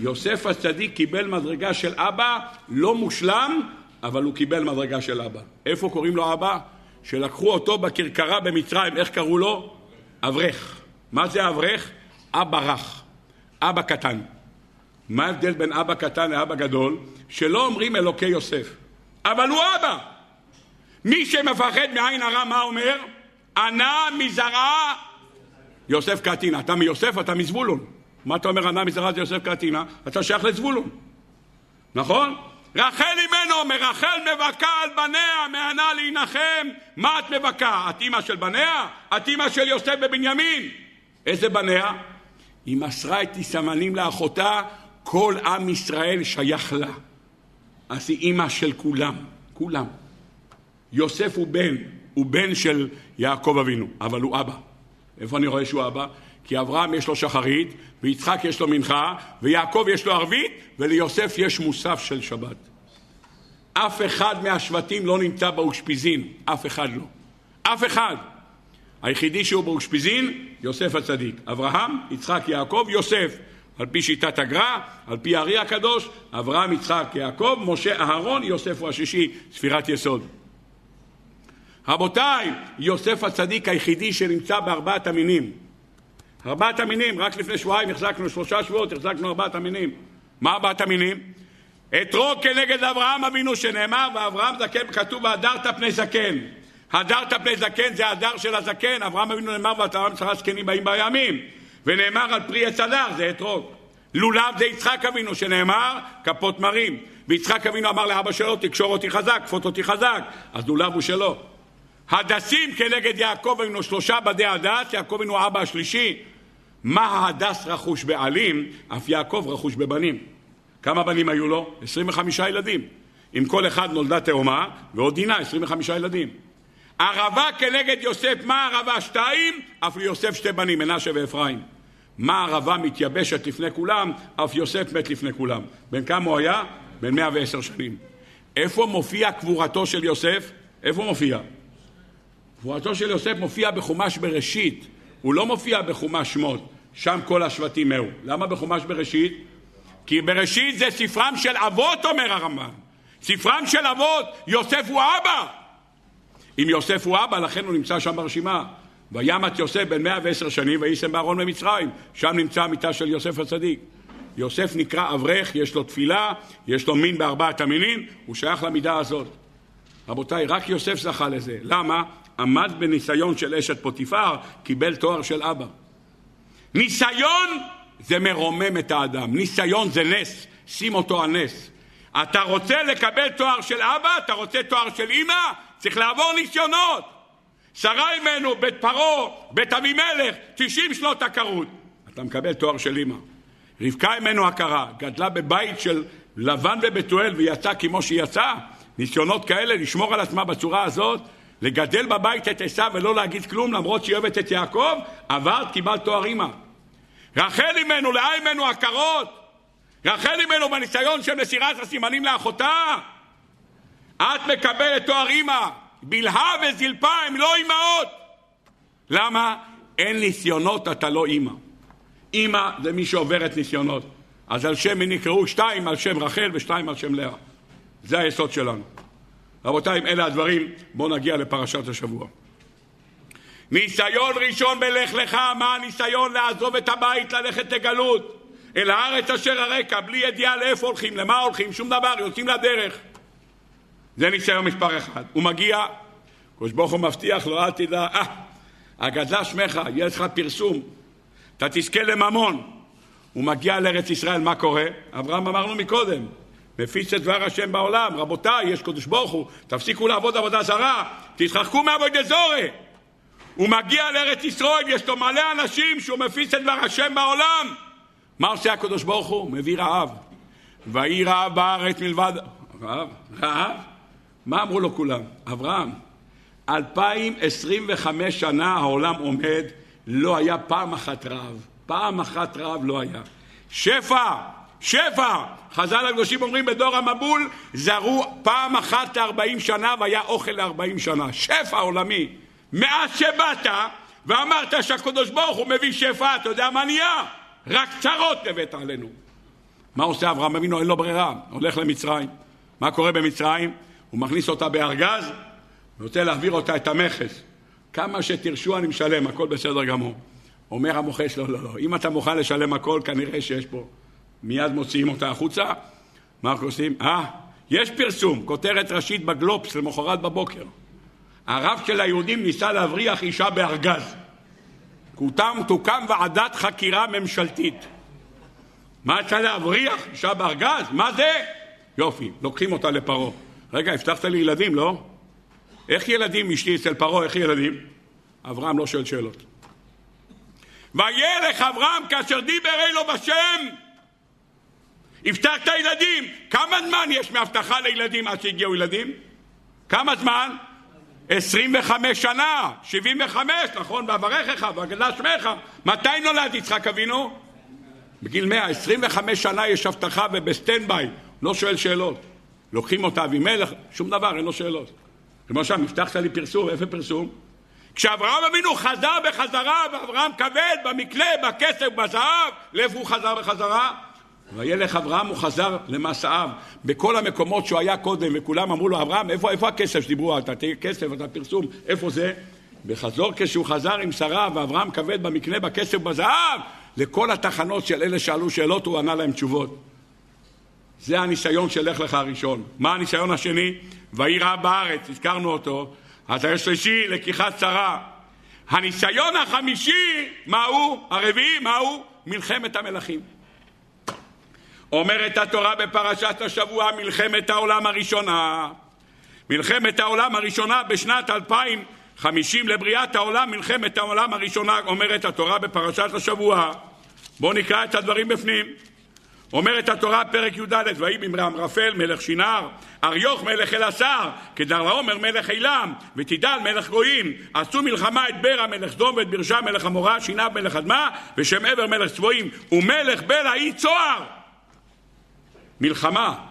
יוסף הצדיק קיבל מדרגה של אבא, לא מושלם, אבל הוא קיבל מדרגה של אבא. איפה קוראים לו אבא? שלקחו אותו בכרכרה במצרים, איך קראו לו? אברך. מה זה אברך? אבא רך, אבא קטן. מה ההבדל בין אבא קטן לאבא גדול? שלא אומרים אלוקי יוסף, אבל הוא אבא. מי שמפחד מעין הרע, מה אומר? ענה מזרעה יוסף קטינא. אתה מיוסף, אתה מזבולון. מה אתה אומר ענה מזרעה זה יוסף קטינא? אתה שייך לזבולון. נכון? רחל אימנו, מרחל מבכה על בניה, מענה להנחם. מה את מבכה? את אימא של בניה? את אימא של יוסף בבנימין? איזה בניה? היא מסרה את תסמנים לאחותה, כל עם ישראל שייך לה. אז היא אימא של כולם, כולם. יוסף הוא בן, הוא בן של יעקב אבינו, אבל הוא אבא. איפה אני רואה שהוא אבא? כי אברהם יש לו שחרית, ויצחק יש לו מנחה, ויעקב יש לו ערבית, וליוסף יש מוסף של שבת. אף אחד מהשבטים לא נמצא באושפיזין, אף אחד לא. אף אחד. היחידי שהוא באושפיזין, יוסף הצדיק. אברהם, יצחק, יעקב, יוסף. על פי שיטת הגר"א, על פי הארי הקדוש, אברהם, יצחק, יעקב, משה, אהרון, יוסף הוא השישי, ספירת יסוד. רבותיי, יוסף הצדיק היחידי שנמצא בארבעת המינים. ארבעת המינים, רק לפני שבועיים החזקנו, שלושה שבועות החזקנו ארבעת המינים. מה ארבעת המינים? אתרוג כנגד אברהם אבינו שנאמר, ואברהם זקן, כתוב והדרת פני זקן. הדרת פני זקן זה הדר של הזקן, אברהם אבינו נאמר ואתה מצרה זקנים באים בימים. ונאמר על פרי עץ הדר, זה אתרוג. לולב זה יצחק אבינו שנאמר כפות מרים. ויצחק אבינו אמר לאבא שלו תקשור אותי חזק, כפות אותי חזק. אז לולב הוא שלו. הדסים כנגד יעקב אבינו שלושה בדי הדס, יעקב אבינו האבא השלישי. מה ההדס רכוש בעלים, אף יעקב רכוש בבנים. כמה בנים היו לו? 25 ילדים. עם כל אחד נולדה תאומה, ועוד דינה 25 ילדים. ערבה כנגד יוסף, מה ערבה? שתיים, אף ליוסף שתי בנים, מנשה ואפרים. מה ערבה מתייבשת לפני כולם, אף יוסף מת לפני כולם. בן כמה הוא היה? בן 110 שנים. איפה מופיע קבורתו של יוסף? איפה מופיע? קבורתו של יוסף מופיע בחומש בראשית, הוא לא מופיע בחומש שמות, שם כל השבטים מאו. למה בחומש בראשית? כי בראשית זה ספרם של אבות, אומר הרמב"ם. ספרם של אבות, יוסף הוא אבא. אם יוסף הוא אבא, לכן הוא נמצא שם ברשימה. וימת יוסף בן 110 שנים ויישם בארון במצרים. שם נמצא המיטה של יוסף הצדיק. יוסף נקרא אברך, יש לו תפילה, יש לו מין בארבעת המינים, הוא שייך למידה הזאת. רבותיי, רק יוסף זכה לזה. למה? עמד בניסיון של אשת פוטיפר, קיבל תואר של אבא. ניסיון זה מרומם את האדם, ניסיון זה נס, שים אותו על נס. אתה רוצה לקבל תואר של אבא? אתה רוצה תואר של אימא? צריך לעבור ניסיונות. שרה אימנו, בית פרעה, בית אבימלך, 90 שנות עקרות. אתה מקבל תואר של אימא. רבקה אימנו הכרה, גדלה בבית של לבן ובתואל ויצאה כמו שהיא יצאה. ניסיונות כאלה, לשמור על עצמה בצורה הזאת, לגדל בבית את עשיו ולא להגיד כלום למרות שהיא אוהבת את יעקב, עברת, קיבלת תואר אימא. רחל אימנו, לאה אימנו עקרות. רחל אימנו בניסיון של מסירת הסימנים לאחותה. את מקבלת תואר אימא. בלהה וזלפה הם לא אימהות. למה? אין ניסיונות, אתה לא אימא. אימא זה מי שעוברת ניסיונות. אז על שם מי נקראו שתיים על שם רחל ושתיים על שם לאה. זה היסוד שלנו. רבותיי, אם אלה הדברים, בואו נגיע לפרשת השבוע. ניסיון ראשון בלך לך, מה הניסיון לעזוב את הבית, ללכת לגלות, אל הארץ אשר הרקע, בלי ידיעה לאיפה הולכים, למה הולכים, שום דבר, יוצאים לדרך. זה ניסיון מספר אחד. הוא מגיע, הקדוש ברוך הוא מבטיח לו, אל תדע, אה, הגדלה שמך, יהיה לך פרסום, אתה תזכה לממון. הוא מגיע לארץ ישראל, מה קורה? אברהם אמרנו מקודם, מפיץ את דבר השם בעולם, רבותיי, יש קדוש ברוך הוא, תפסיקו לעבוד עבודה זרה, תתרחקו מעבודי זורי. הוא מגיע לארץ ישראל, יש לו מלא אנשים שהוא מפיץ את דבר השם בעולם. מה עושה הקדוש ברוך הוא? מביא רעב. ויהי רעב בארץ מלבד... רעב? רעב? מה אמרו לו כולם? אברהם, 2025 שנה העולם עומד, לא היה פעם אחת רעב. פעם אחת רעב לא היה. שפע, שפע. חז"ל הקדושים אומרים בדור המבול, זרו פעם אחת לארבעים שנה והיה אוכל לארבעים שנה. שפע עולמי. מאז שבאת ואמרת שהקדוש ברוך הוא מביא שפע, אתה יודע מה נהיה? רק צרות הבאת עלינו. מה עושה אברהם אבינו? אין לו ברירה, הולך למצרים. מה קורה במצרים? הוא מכניס אותה בארגז, אני רוצה להעביר אותה את המכס. כמה שתרשו אני משלם, הכל בסדר גמור. אומר המוכש, לא, לא, לא, אם אתה מוכן לשלם הכל, כנראה שיש פה. מיד מוציאים אותה החוצה, מה אנחנו עושים? אה, יש פרסום, כותרת ראשית בגלובס למחרת בבוקר. הרב של היהודים ניסה להבריח אישה בארגז. תוקם, תוקם ועדת חקירה ממשלתית. מה יצא להבריח אישה בארגז? מה זה? יופי, לוקחים אותה לפרעה. רגע, הבטחת לי ילדים, לא? איך ילדים אשתי אצל פרעה, איך ילדים? אברהם לא שואל שאלות. וילך אברהם כאשר דיבר אלו בשם הבטחת ילדים. כמה זמן יש מהבטחה לילדים עד שהגיעו ילדים? כמה זמן? 25 שנה, 75, נכון, ואברכך, ואגדה שמך. מתי נולד יצחק אבינו? בגיל 100, 25 שנה יש הבטחה ובסטנדביי, לא שואל שאלות. לוקחים אותה אבימלך, שום דבר, אין לו שאלות. למשל, הבטחת לי פרסום, איפה פרסום? כשאברהם אבינו חזר בחזרה, ואברהם כבד במקלה, בכסף, בזהב, לאיפה הוא חזר בחזרה? וילך אברהם הוא חזר למסעיו בכל המקומות שהוא היה קודם וכולם אמרו לו אברהם איפה, איפה הכסף? שדיברו אתה תהיה כסף אתה פרסום איפה זה? בחזור כשהוא חזר עם שרה ואברהם כבד במקנה בכסף בזהב לכל התחנות של אלה שאלו שאלות הוא ענה להם תשובות. זה הניסיון של לך לך הראשון. מה הניסיון השני? ויהי רע בארץ הזכרנו אותו. אז השלישי לקיחת שרה הניסיון החמישי מהו? הרביעי מהו? מלחמת המלכים אומרת התורה בפרשת השבוע מלחמת העולם הראשונה. מלחמת העולם הראשונה בשנת 2050 לבריאת העולם, מלחמת העולם הראשונה, אומרת התורה בפרשת השבוע. בואו נקרא את הדברים בפנים. אומרת התורה פרק י"ד ויהי במרם רפל מלך שנער אריוך מלך אלעשר כדר לעומר מלך אילם ותידל מלך גויים עשו מלחמה את ברה מלך סדום ואת ברשה מלך המורה שינב מלך אדמה ושם עבר מלך צבועים ומלך בלה אי צוהר מלחמה,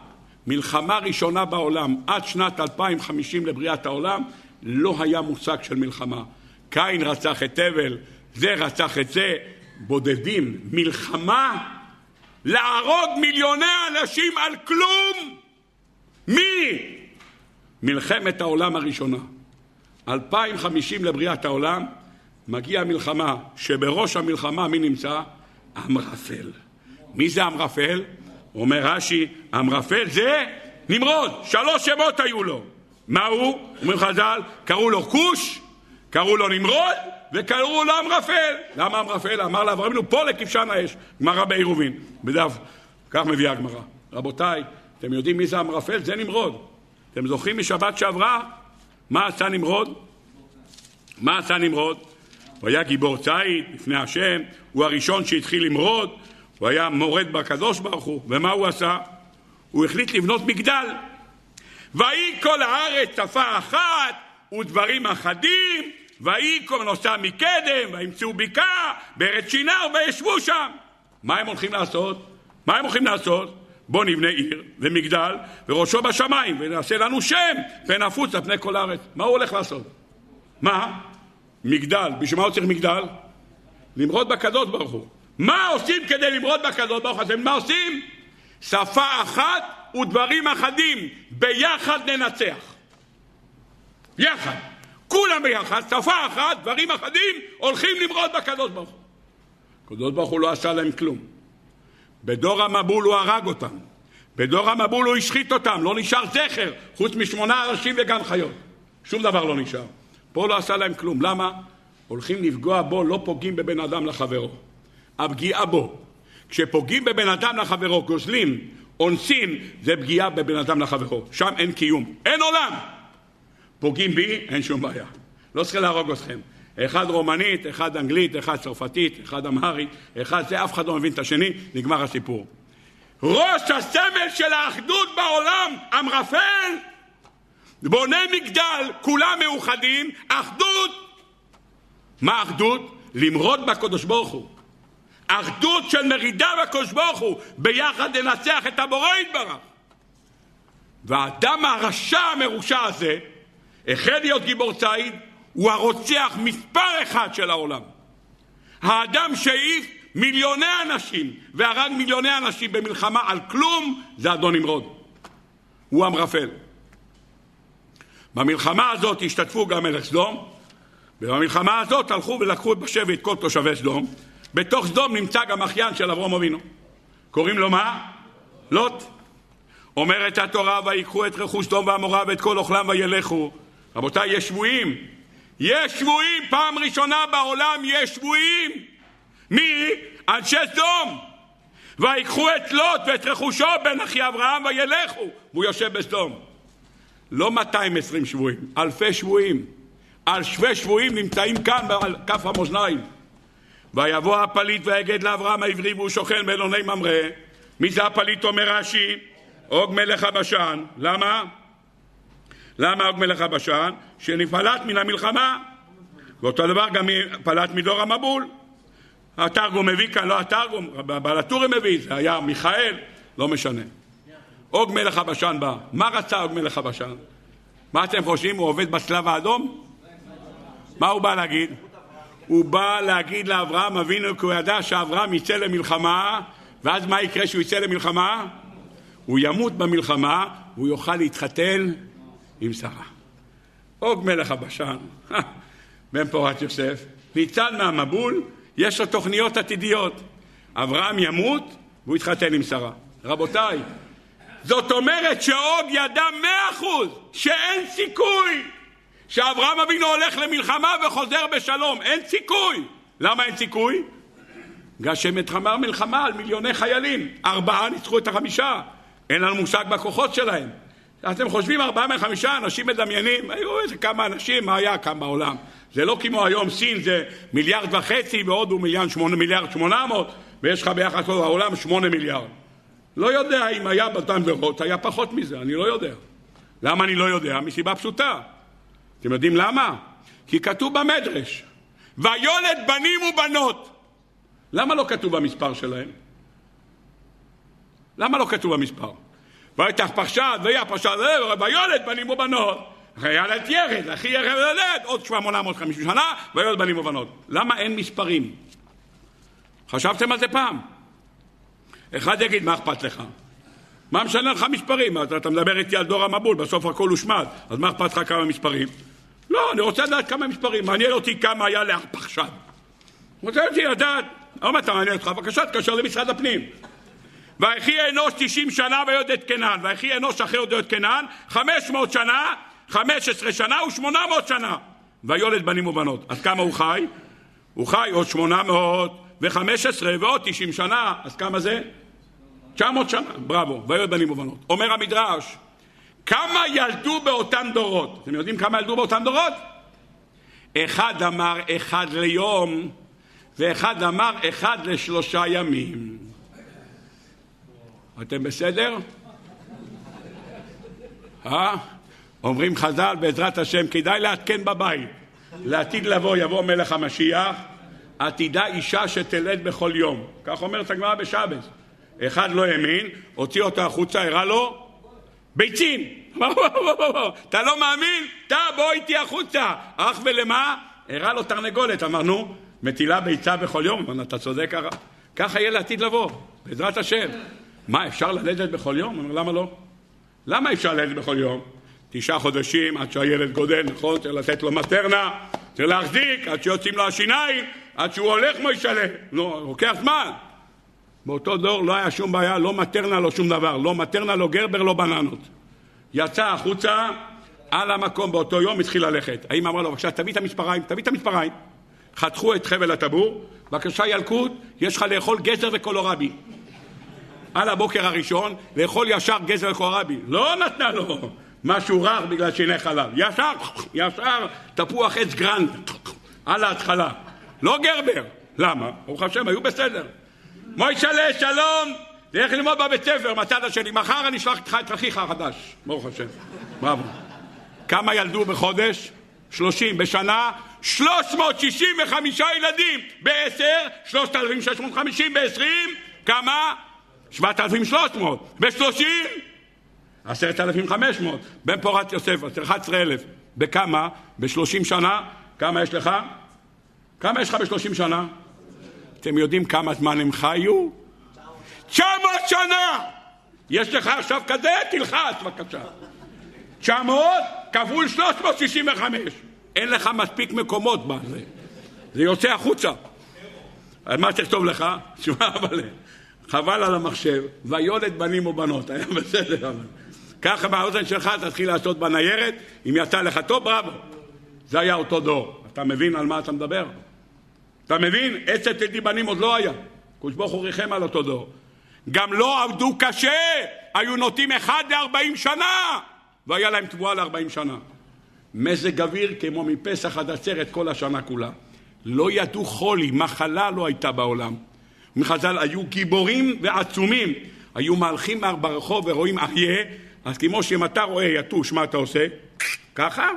מלחמה ראשונה בעולם, עד שנת 2050 לבריאת העולם, לא היה מושג של מלחמה. קין רצח את הבל, זה רצח את זה, בודדים. מלחמה? להרוג מיליוני אנשים על כלום? מי? מלחמת העולם הראשונה. 2050 לבריאת העולם, מגיעה מלחמה, שבראש המלחמה מי נמצא? אמרפל. מי זה אמרפל? אומר רש"י, אמרפל זה נמרוד, שלוש שמות היו לו. מה הוא? אומרים חז"ל, קראו לו כוש, קראו לו נמרוד וקראו לו אמרפל. למה אמרפל? אמר לאברהם אבינו, פה לכבשן האש. גמרא בעירובין, בדף, כך מביאה הגמרא. רבותיי, אתם יודעים מי זה אמרפל? זה נמרוד. אתם זוכרים משבת שעברה? מה עשה נמרוד? מה עשה נמרוד? הוא היה גיבור ציד לפני השם, הוא הראשון שהתחיל למרוד, הוא היה מורד בקדוש ברוך הוא, ומה הוא עשה? הוא החליט לבנות מגדל. ויהי כל הארץ שפה אחת ודברים אחדים, ויהי כל נוסע מקדם, וימצאו בקעה בארץ שינר וישבו שם. מה הם הולכים לעשות? מה הם הולכים לעשות? בוא נבנה עיר ומגדל וראשו בשמיים ונעשה לנו שם ונפוץ על פני כל הארץ. מה הוא הולך לעשות? מה? מגדל. בשביל מה הוא צריך מגדל? למרוד בקדוש ברוך הוא. מה עושים כדי למרוד בקדוש ברוך הוא? מה עושים? שפה אחת ודברים אחדים, ביחד ננצח. יחד. כולם ביחד, שפה אחת, דברים אחדים, הולכים למרוד בקדוש ברוך הוא. הקדוש ברוך הוא לא עשה להם כלום. בדור המבול הוא הרג אותם. בדור המבול הוא השחית אותם, לא נשאר זכר, חוץ משמונה אנשים וגן חיות. שום דבר לא נשאר. פה לא עשה להם כלום. למה? הולכים לפגוע בו, לא פוגעים בבן אדם לחברו. הפגיעה בו. כשפוגעים בבן אדם לחברו, גוזלים, אונסים, זה פגיעה בבן אדם לחברו. שם אין קיום, אין עולם. פוגעים בי, אין שום בעיה. לא צריך להרוג אתכם. אחד רומנית, אחד אנגלית, אחד צרפתית, אחד אמהרית, אחד זה, אף אחד לא מבין את השני, נגמר הסיפור. ראש הסמל של האחדות בעולם, אמרפל, בונה מגדל, כולם מאוחדים, אחדות. מה אחדות? למרוד בקדוש ברוך הוא. אחדות של מרידה בקדוש ברוך הוא, ביחד לנצח את הבורא יתברך. והאדם הרשע המרושע הזה, החל להיות גיבור ציד, הוא הרוצח מספר אחד של העולם. האדם שהעיף מיליוני אנשים והרג מיליוני אנשים במלחמה על כלום, זה אדון נמרוד. הוא אמרפל. במלחמה הזאת השתתפו גם מלך סדום, ובמלחמה הזאת הלכו ולקחו בשבי את כל תושבי סדום. בתוך סדום נמצא גם אחיין של אברום אבינו. קוראים לו מה? לוט. אומרת התורה, ויקחו את רכוש סדום ועמורה ואת כל אוכלם וילכו. רבותיי, יש שבויים. יש שבויים, פעם ראשונה בעולם יש שבויים. מי? אנשי סדום. ויקחו את לוט ואת רכושו בן אחי אברהם וילכו. והוא יושב בסדום. לא 220 שבויים, אלפי שבויים. אלפי שבויים נמצאים כאן על כף המאזניים. ויבוא הפליט ויגד לאברהם העברי והוא שוכן באלוני ממרא. מי זה הפליט אומר רש"י? עוג מלך הבשן. למה? למה עוג מלך הבשן? שנפלט מן המלחמה. ואותו דבר גם פלט מדור המבול. התרגום מביא כאן, לא התרגום, בעל הטורים מביא, זה היה מיכאל, לא משנה. עוג מלך הבשן בא. מה רצה עוג מלך הבשן? מה אתם חושבים? הוא עובד בצלב האדום? מה הוא בא להגיד? הוא בא להגיד לאברהם אבינו כי הוא ידע שאברהם יצא למלחמה ואז מה יקרה כשהוא יצא למלחמה? הוא ימות במלחמה והוא יוכל להתחתן עם שרה. עוג מלך הבשן, בן פורת יוסף, ניצל מהמבול, יש לו תוכניות עתידיות. אברהם ימות והוא יתחתן עם שרה. רבותיי, זאת אומרת שעוד ידע מאה אחוז שאין סיכוי שאברהם אבינו הולך למלחמה וחוזר בשלום. אין סיכוי. למה אין סיכוי? בגלל שמלחמה מלחמה על מיליוני חיילים. ארבעה ניצחו את החמישה. אין לנו מושג בכוחות שלהם. אתם חושבים ארבעה מחמישה אנשים מדמיינים, היו איזה כמה אנשים, מה היה כאן בעולם? זה לא כמו היום, סין זה מיליארד וחצי והודו מיליארד שמונה, מיליארד שמונה מאות ויש לך ביחד כל העולם שמונה מיליארד. לא יודע אם היה באותן דורות, היה פחות מזה, אני לא יודע. למה אני לא יודע? מסיבה פשוטה. אתם יודעים למה? כי כתוב במדרש, ויולד בנים ובנות. למה לא כתוב במספר שלהם? למה לא כתוב במספר? ויתח פרשת, ויהיה פרשת, ויולד בנים ובנות. ילד ירד, אחי ירד ילד, עוד 850 שנה, ויולד בנים ובנות. למה אין מספרים? חשבתם על זה פעם? אחד יגיד, מה אכפת לך? מה משנה לך מספרים? אתה, אתה מדבר איתי על דור המבול, בסוף הכל הושמד, אז מה אכפת לך כמה מספרים? לא, אני רוצה לדעת כמה מספרים, מעניין אותי כמה היה לארפחשד. רוצה אותי לדעת, לא אתה מעניין אותך, בבקשה, תקשר למשרד הפנים. ויחי אנוש תשעים שנה ויודע את קנן, ויחי אנוש אחרי יודע את קנן, חמש מאות שנה, חמש עשרה שנה ושמונה מאות שנה. ויולד בנים ובנות. אז כמה הוא חי? הוא חי עוד שמונה מאות וחמש עשרה ועוד תשעים שנה, אז כמה זה? תשע מאות שנה, בראבו, ויולד בנים ובנות. אומר המדרש, כמה ילדו באותם דורות? אתם יודעים כמה ילדו באותם דורות? אחד אמר אחד ליום, ואחד אמר אחד לשלושה ימים. אתם בסדר? אה? אומרים חז"ל, בעזרת השם, כדאי לעדכן בבית. לעתיד לבוא יבוא מלך המשיח, עתידה אישה שתלד בכל יום. כך אומרת הגמרא בשבס. אחד לא האמין, הוציא אותו החוצה, הראה לו ביצים. אתה לא מאמין? אתה בוא איתי החוצה. אך ולמה? הראה לו תרנגולת. אמרנו, מטילה ביצה בכל יום. אמרנו, אתה צודק ככה. יהיה לעתיד לבוא, בעזרת השם. מה, אפשר ללדת בכל יום? אמר, למה לא? למה אפשר ללדת בכל יום? תשעה חודשים עד שהילד גודל, נכון? צריך לתת לו מטרנה, צריך להחזיק עד שיוצאים לו השיניים, עד שהוא הולך מוישלה. לא, לוקח זמן. באותו דור לא היה שום בעיה, לא מטרנה, לא שום דבר. לא מטרנה, לא גרבר, לא בננות. יצא החוצה, על המקום באותו יום התחיל ללכת. האמא אמרה לו, בבקשה, תביא את המספריים, תביא את המספריים. חתכו את חבל הטבור, בבקשה ילקוט, יש לך לאכול גזר וקולורבי. על הבוקר הראשון, לאכול ישר גזר וקולורבי. לא נתנה לו משהו רך בגלל שיני חלב. ישר, ישר תפוח עץ גרנד, על ההתחלה. לא גרבר. למה? ברוך השם, היו בסדר. מוישלה, שלום, לך ללמוד בבית ספר מהצד השני. מחר אני אשלח איתך את אחיך החדש. ברוך השם. בראבו. כמה ילדו בחודש? שלושים. בשנה? שלוש מאות שישים וחמישה ילדים. בעשר? שלושת אלפים שש מאות חמישים. בעשרים? כמה? שבעת אלפים שלוש מאות. בשלושים? עשרת אלפים חמש מאות. בן פורת יוסף, אחת עשרה אלף. בכמה? בשלושים שנה? כמה יש לך? כמה יש לך בשלושים שנה? אתם יודעים כמה זמן הם חיו? 900 שנה! יש לך עכשיו כזה? תלחץ בבקשה. 900 כפול 365. אין לך מספיק מקומות בזה. זה יוצא החוצה. אז מה תכתוב לך? תשמע, אבל חבל על המחשב, ויולד בנים ובנות, היה בסדר אבל. ככה באוזן שלך תתחיל לעשות בניירת, אם יצא לך טוב, בראבו. זה היה אותו דור. אתה מבין על מה אתה מדבר? אתה מבין? עצת תלדי בנים עוד לא היה. קדוש ברוך הוא ריחם על אותו דור. גם לא עבדו קשה, היו נוטים אחד לארבעים שנה, והיה להם תבואה לארבעים שנה. מזג אוויר כמו מפסח עד עצרת כל השנה כולה. לא ידעו חולי, מחלה לא הייתה בעולם. מחז"ל היו גיבורים ועצומים. היו מהלכים ברחוב ורואים אריה, אז כמו שאם אתה רואה יתוש, מה אתה עושה? ככה?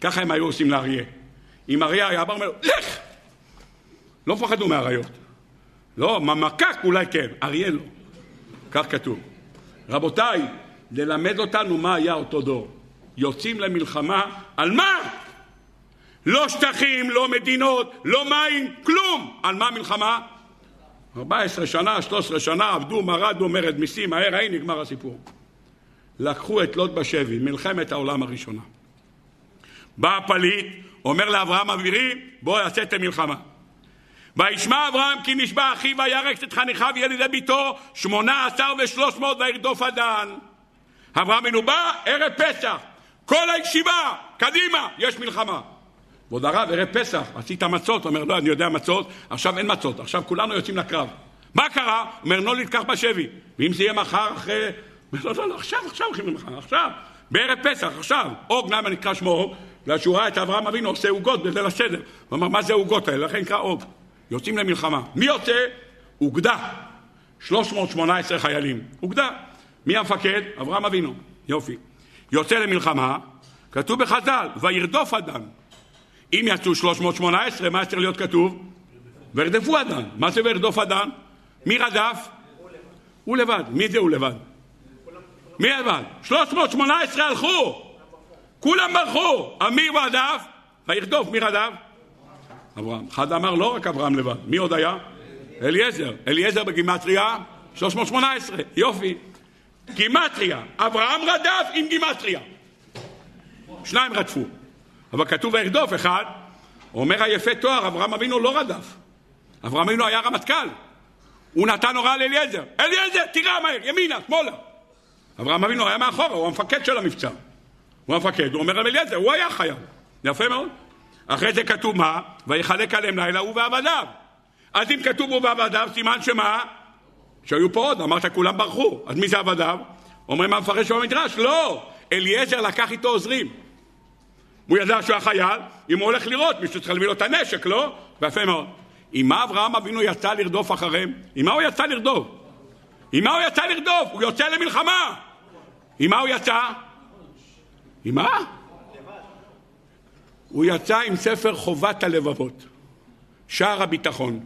ככה הם היו עושים לאריה. אם אריה היה בא אומר, לך! לא פחדו מאריות. לא, ממקק אולי כן, אריה לא. כך כתוב. רבותיי, ללמד אותנו מה היה אותו דור. יוצאים למלחמה, על מה? לא שטחים, לא מדינות, לא מים, כלום. על מה מלחמה? 14 שנה, 13 שנה, עבדו, מרדו, מרד מיסים, מהר, ההיא נגמר הסיפור. לקחו את לוט בשבי, מלחמת העולם הראשונה. בא הפליט, אומר לאברהם אבירי, בוא יעשה את המלחמה. וישמע אברהם כי נשבע אחיו וירק את חניכיו ילידי ביתו שמונה עשר ושלוש מאות וירדוף הדן. אברהם אבינו בא, ערב פסח, כל הישיבה, קדימה, יש מלחמה. ועוד הרב, ערב פסח, עשית מצות? אומר, לא, אני יודע מצות, עכשיו אין מצות, עכשיו כולנו יוצאים לקרב. מה קרה? אומר, לא נתקח בשבי. ואם זה יהיה מחר אחרי... אומר, לא, לא, לא, עכשיו, עכשיו הולכים למחר, עכשיו. בערב פסח, עכשיו. אוג, למה נקרא שמו אוג? בגלל שהוא ראה את אברהם אבינו עושה עוגות בליל הסדר. הוא אמר, מה זה העוגות האלה? לכן נקרא אוג. יוצאים למלחמה. מי יוצא? אוגדה. 318 חיילים. אוגדה. מי המפקד? אברהם אבינו. יופי. יוצא למלחמה, כתוב בחז"ל, וירדוף אדם. אם יצאו 318, מה צריך להיות כתוב? וירדפו אדם. מה זה וירדוף אדם? מי רדף? הוא לבד. מי זה הוא לבד? מי לבד? 318 הלכו! כולם ברחו! מי רדף? וירדוף, מי רדף? אברהם. אחד אמר לא רק אברהם לבד, מי עוד היה? אליעזר. אליעזר בגימטריה 318, יופי. גימטריה. אברהם רדף עם גימטריה. שניים רדפו. אבל כתוב וירדוף אחד, אומר היפה תואר, אברהם אבינו לא רדף. אברהם אבינו היה רמטכ"ל. הוא נתן הוראה לאליעזר. אליעזר, תירה מהר, ימינה, שמאלה. אברהם אבינו היה מאחורה, הוא המפקד של המבצע. הוא המפקד, הוא אומר אליעזר, הוא היה חייל. יפה מאוד. אחרי זה כתוב מה? ויחלק עליהם לילה הוא ועבדיו. אז אם כתוב הוא ועבדיו, סימן שמה? שהיו פה עוד, אמרת כולם ברחו. אז מי זה עבדיו? אומרים המפרש במדרש, לא. אליעזר לקח איתו עוזרים. הוא ידע שהוא החייל, אם הוא הולך לראות, מישהו צריך להביא לו את הנשק, לא? ויפה מאוד. עם מה אברהם אבינו יצא לרדוף אחריהם? עם מה הוא יצא לרדוף? עם מה הוא יצא לרדוף? הוא יוצא למלחמה. עם מה הוא יצא? עם מה? הוא יצא עם ספר חובת הלבבות, שער הביטחון.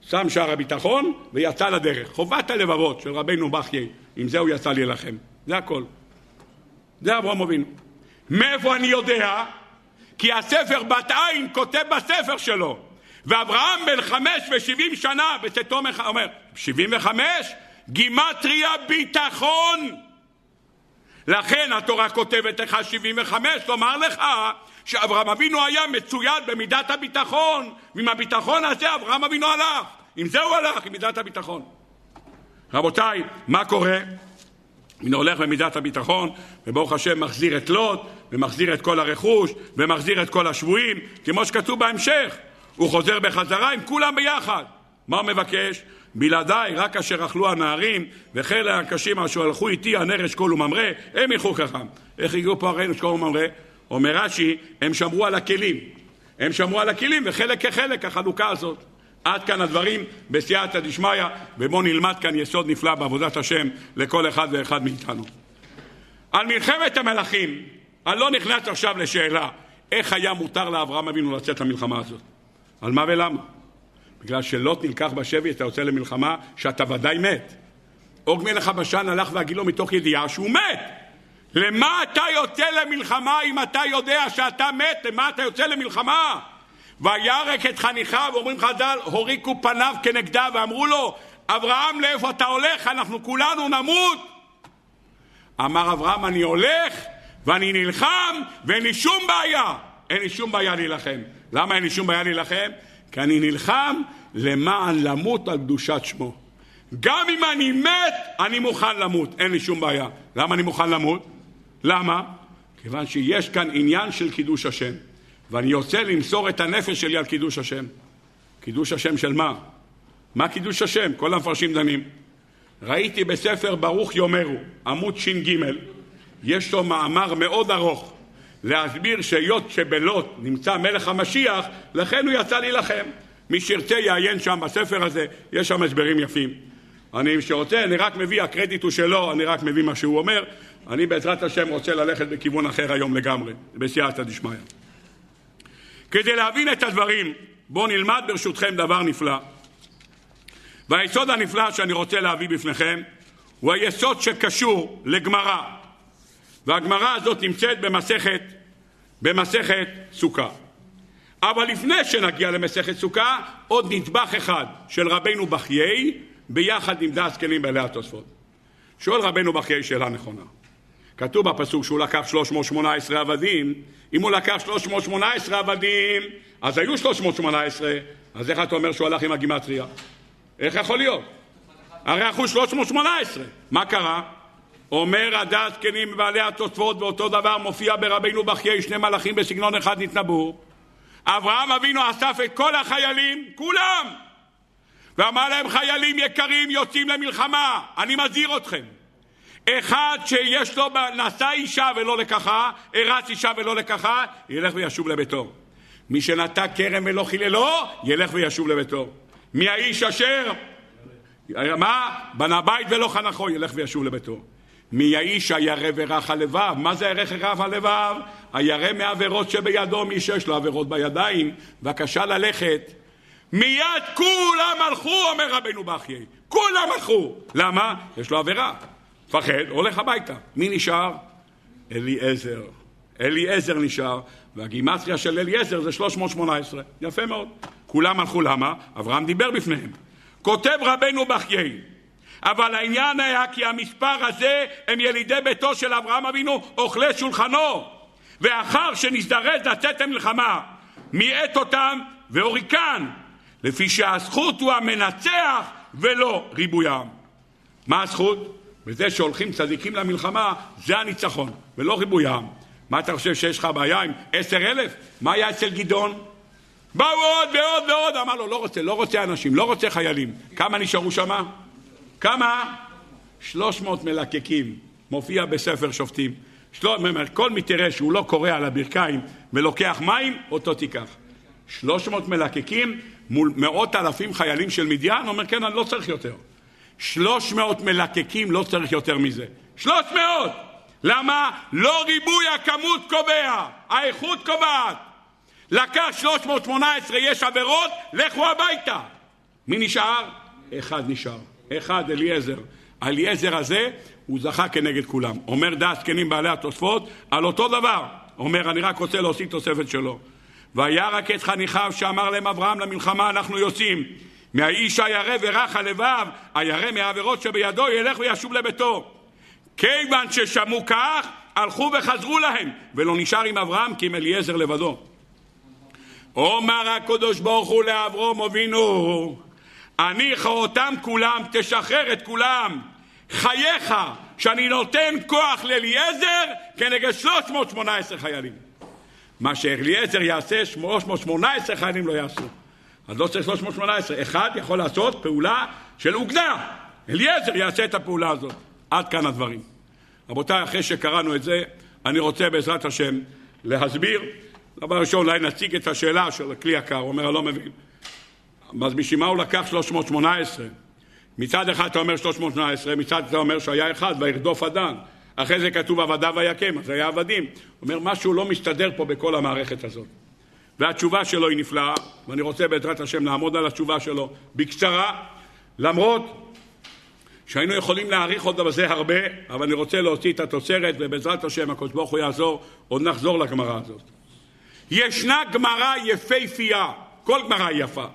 שם שער הביטחון ויצא לדרך. חובת הלבבות של רבנו בכיי, עם זה הוא יצא להילחם. זה הכל. זה אברהם אבינו. מאיפה אני יודע? כי הספר בת עין כותב בספר שלו ואברהם בן חמש ושבעים שנה בצאתו אומר שבעים וחמש גימטריה ביטחון לכן התורה כותבת לך שבעים וחמש לומר לך שאברהם אבינו היה מצויד במידת הביטחון ועם הביטחון הזה אברהם אבינו הלך עם זה הוא הלך, עם מידת הביטחון רבותיי, מה קורה? הנה הולך במידת הביטחון, וברוך השם מחזיר את לוט, ומחזיר את כל הרכוש, ומחזיר את כל השבויים, כמו שכתוב בהמשך. הוא חוזר בחזרה עם כולם ביחד. מה הוא מבקש? בלעדיי, רק אשר אכלו הנערים, וחיל הקשים אשר הלכו איתי הנר אשכול וממרא, הם ילכו חכם. איך הגיעו פה הרי אשכול וממרא? אומר רש"י, הם שמרו על הכלים. הם שמרו על הכלים, וחלק כחלק, החלוקה הזאת. עד כאן הדברים בסייעתא דשמיא, ובואו נלמד כאן יסוד נפלא בעבודת השם לכל אחד ואחד מאיתנו. על מלחמת המלכים, אני לא נכנס עכשיו לשאלה איך היה מותר לאברהם אבינו לצאת למלחמה הזאת. על מה ולמה? בגלל שלוט נלקח בשבי, אתה יוצא למלחמה שאתה ודאי מת. עוג מלך הבשן הלך והגיד לו מתוך ידיעה שהוא מת. למה אתה יוצא למלחמה אם אתה יודע שאתה מת? למה אתה יוצא למלחמה? וירק את חניכיו, אומרים חז"ל, הוריקו פניו כנגדה ואמרו לו, אברהם, לאיפה אתה הולך? אנחנו כולנו נמות. אמר אברהם, אני הולך ואני נלחם ואין לי שום בעיה, אין לי שום בעיה להילחם. למה אין לי שום בעיה להילחם? כי אני נלחם למען למות על קדושת שמו. גם אם אני מת, אני מוכן למות, אין לי שום בעיה. למה אני מוכן למות? למה? כיוון שיש כאן עניין של קידוש השם, ואני יוצא למסור את הנפש שלי על קידוש השם. קידוש השם של מה? מה קידוש השם? כל המפרשים דנים. ראיתי בספר ברוך יאמרו, עמוד ש"ג, יש לו מאמר מאוד ארוך להסביר שהיות שבלוט נמצא מלך המשיח, לכן הוא יצא להילחם. מי שירצה יעיין שם בספר הזה, יש שם הסברים יפים. אני, שרוצה, אני רק מביא, הקרדיט הוא שלו, אני רק מביא מה שהוא אומר. אני בעזרת השם רוצה ללכת בכיוון אחר היום לגמרי, בסייעתא דשמיא. כדי להבין את הדברים, בואו נלמד ברשותכם דבר נפלא. והיסוד הנפלא שאני רוצה להביא בפניכם הוא היסוד שקשור לגמרא. והגמרא הזאת נמצאת במסכת, במסכת סוכה. אבל לפני שנגיע למסכת סוכה, עוד נדבך אחד של רבנו בחיי ביחד עם דעת זקנים בעלי התוספות. שואל רבנו בחיי שאלה נכונה. כתוב בפסוק שהוא לקח 318 עבדים, אם הוא לקח 318 עבדים, אז היו 318, אז איך אתה אומר שהוא הלך עם הגימטריה? איך יכול להיות? הרי אנחנו 318, מה קרה? אומר הדעת זקנים ובעלי התוספות ואותו דבר מופיע ברבינו בחיי שני מלאכים בסגנון אחד נתנבאו אברהם אבינו אסף את כל החיילים, כולם ואמר להם חיילים יקרים יוצאים למלחמה אני מזהיר אתכם אחד שיש לו נשא אישה ולא לקחה, הרץ אישה ולא לקחה, ילך וישוב לביתו. מי שנטע כרם ולא חיללו, ילך וישוב לביתו. מי האיש אשר, מה? בנה בית ולא חנכו, ילך וישוב לביתו. מי האיש הירא ורך הלבב? מה זה הירא ורך הלבב? הירא מעבירות שבידו, מי שיש לו עבירות בידיים, בבקשה ללכת. מיד כולם הלכו, אומר רבנו בחיי. כולם הלכו. למה? יש לו עבירה. מפחד, הולך הביתה. מי נשאר? אליעזר. אליעזר נשאר, והגימטריה של אליעזר זה 318. יפה מאוד. כולם הלכו למה? אברהם דיבר בפניהם. כותב רבנו בחיי, אבל העניין היה כי המספר הזה הם ילידי ביתו של אברהם אבינו, אוכלי שולחנו. ואחר שנזדרז לצאת למלחמה, מיעט אותם והוריקן, לפי שהזכות הוא המנצח ולא ריבוי העם. מה הזכות? בזה שהולכים צדיקים למלחמה, זה הניצחון, ולא ריבוי העם. מה אתה חושב שיש לך בעיה עם עשר אלף? מה היה אצל גדעון? באו עוד ועוד ועוד, אמר לו, לא רוצה, לא רוצה אנשים, לא רוצה חיילים. כמה נשארו שם? כמה? שלוש מאות מלקקים, מופיע בספר שופטים. של... כל מי תראה שהוא לא קורא על הברכיים ולוקח מים, אותו תיקח. שלוש מאות מלקקים מול מאות אלפים חיילים של מדיין, אומר כן, אני לא צריך יותר. שלוש מאות מלקקים, לא צריך יותר מזה. שלוש מאות! למה? לא ריבוי הכמות קובע, האיכות קובעת. לקח 318, יש עבירות, לכו הביתה. מי נשאר? אחד נשאר. אחד, אליעזר. אליעזר הזה, הוא זכה כנגד כולם. אומר דעת זקנים בעלי התוספות, על אותו דבר. אומר, אני רק רוצה להוסיף תוספת שלו. וירק את חניכיו שאמר להם אברהם למלחמה אנחנו יוצאים. מהאיש הירא ורך הלבב, הירא מהעבירות שבידו, ילך וישוב לביתו. כיוון ששמעו כך, הלכו וחזרו להם, ולא נשאר עם אברהם כי עם אליעזר לבדו. אומר הקדוש ברוך הוא לאברום אבינו, אני חרותם כולם, תשחרר את כולם. חייך, שאני נותן כוח לאליעזר כנגד 318 חיילים. מה שאליעזר יעשה, 318 חיילים לא יעשו. אז לא צריך 318. אחד יכול לעשות פעולה של אוגדה. אליעזר יעשה את הפעולה הזאת. עד כאן הדברים. רבותיי, אחרי שקראנו את זה, אני רוצה בעזרת השם להסביר. דבר ראשון, אולי נציג את השאלה של הכלי יקר, הוא אומר, אני לא מבין. אז בשביל מה הוא לקח 318? מצד אחד אתה אומר 318, מצד אתה אומר שהיה אחד, וירדוף אדן. אחרי זה כתוב עבדיו ויקם, אז היה עבדים. הוא אומר, משהו לא מסתדר פה בכל המערכת הזאת. והתשובה שלו היא נפלאה, ואני רוצה בעזרת השם לעמוד על התשובה שלו בקצרה, למרות שהיינו יכולים להעריך עוד בזה הרבה, אבל אני רוצה להוציא את התוצרת, ובעזרת השם הקדוש ברוך הוא יעזור, עוד נחזור לגמרא הזאת. ישנה גמרא יפהפייה, כל גמרא היא יפה,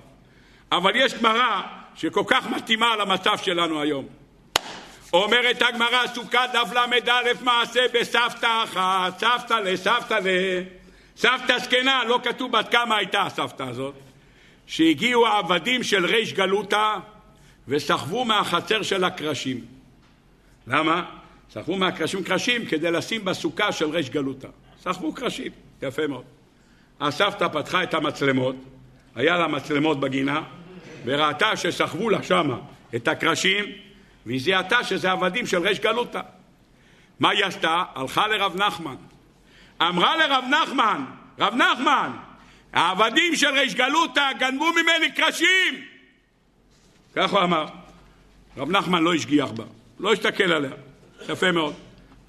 אבל יש גמרא שכל כך מתאימה למצב שלנו היום. אומרת הגמרא, סוכה דף ל"א מעשה בסבתא אחת, סבתא לסבתא ל... סבתא זקנה, לא כתוב בת כמה הייתה הסבתא הזאת, שהגיעו העבדים של ריש גלותא וסחבו מהחצר של הקרשים. למה? סחבו מהקרשים קרשים כדי לשים בסוכה של ריש גלותא. סחבו קרשים, יפה מאוד. הסבתא פתחה את המצלמות, היה לה מצלמות בגינה, וראתה שסחבו לה שמה את הקרשים, והיא זיהתה שזה עבדים של ריש גלותא. מה היא עשתה? הלכה לרב נחמן. אמרה לרב נחמן, רב נחמן, העבדים של ריש גלותא גנבו ממני קרשים! כך הוא אמר. רב נחמן לא השגיח בה, לא הסתכל עליה. יפה מאוד.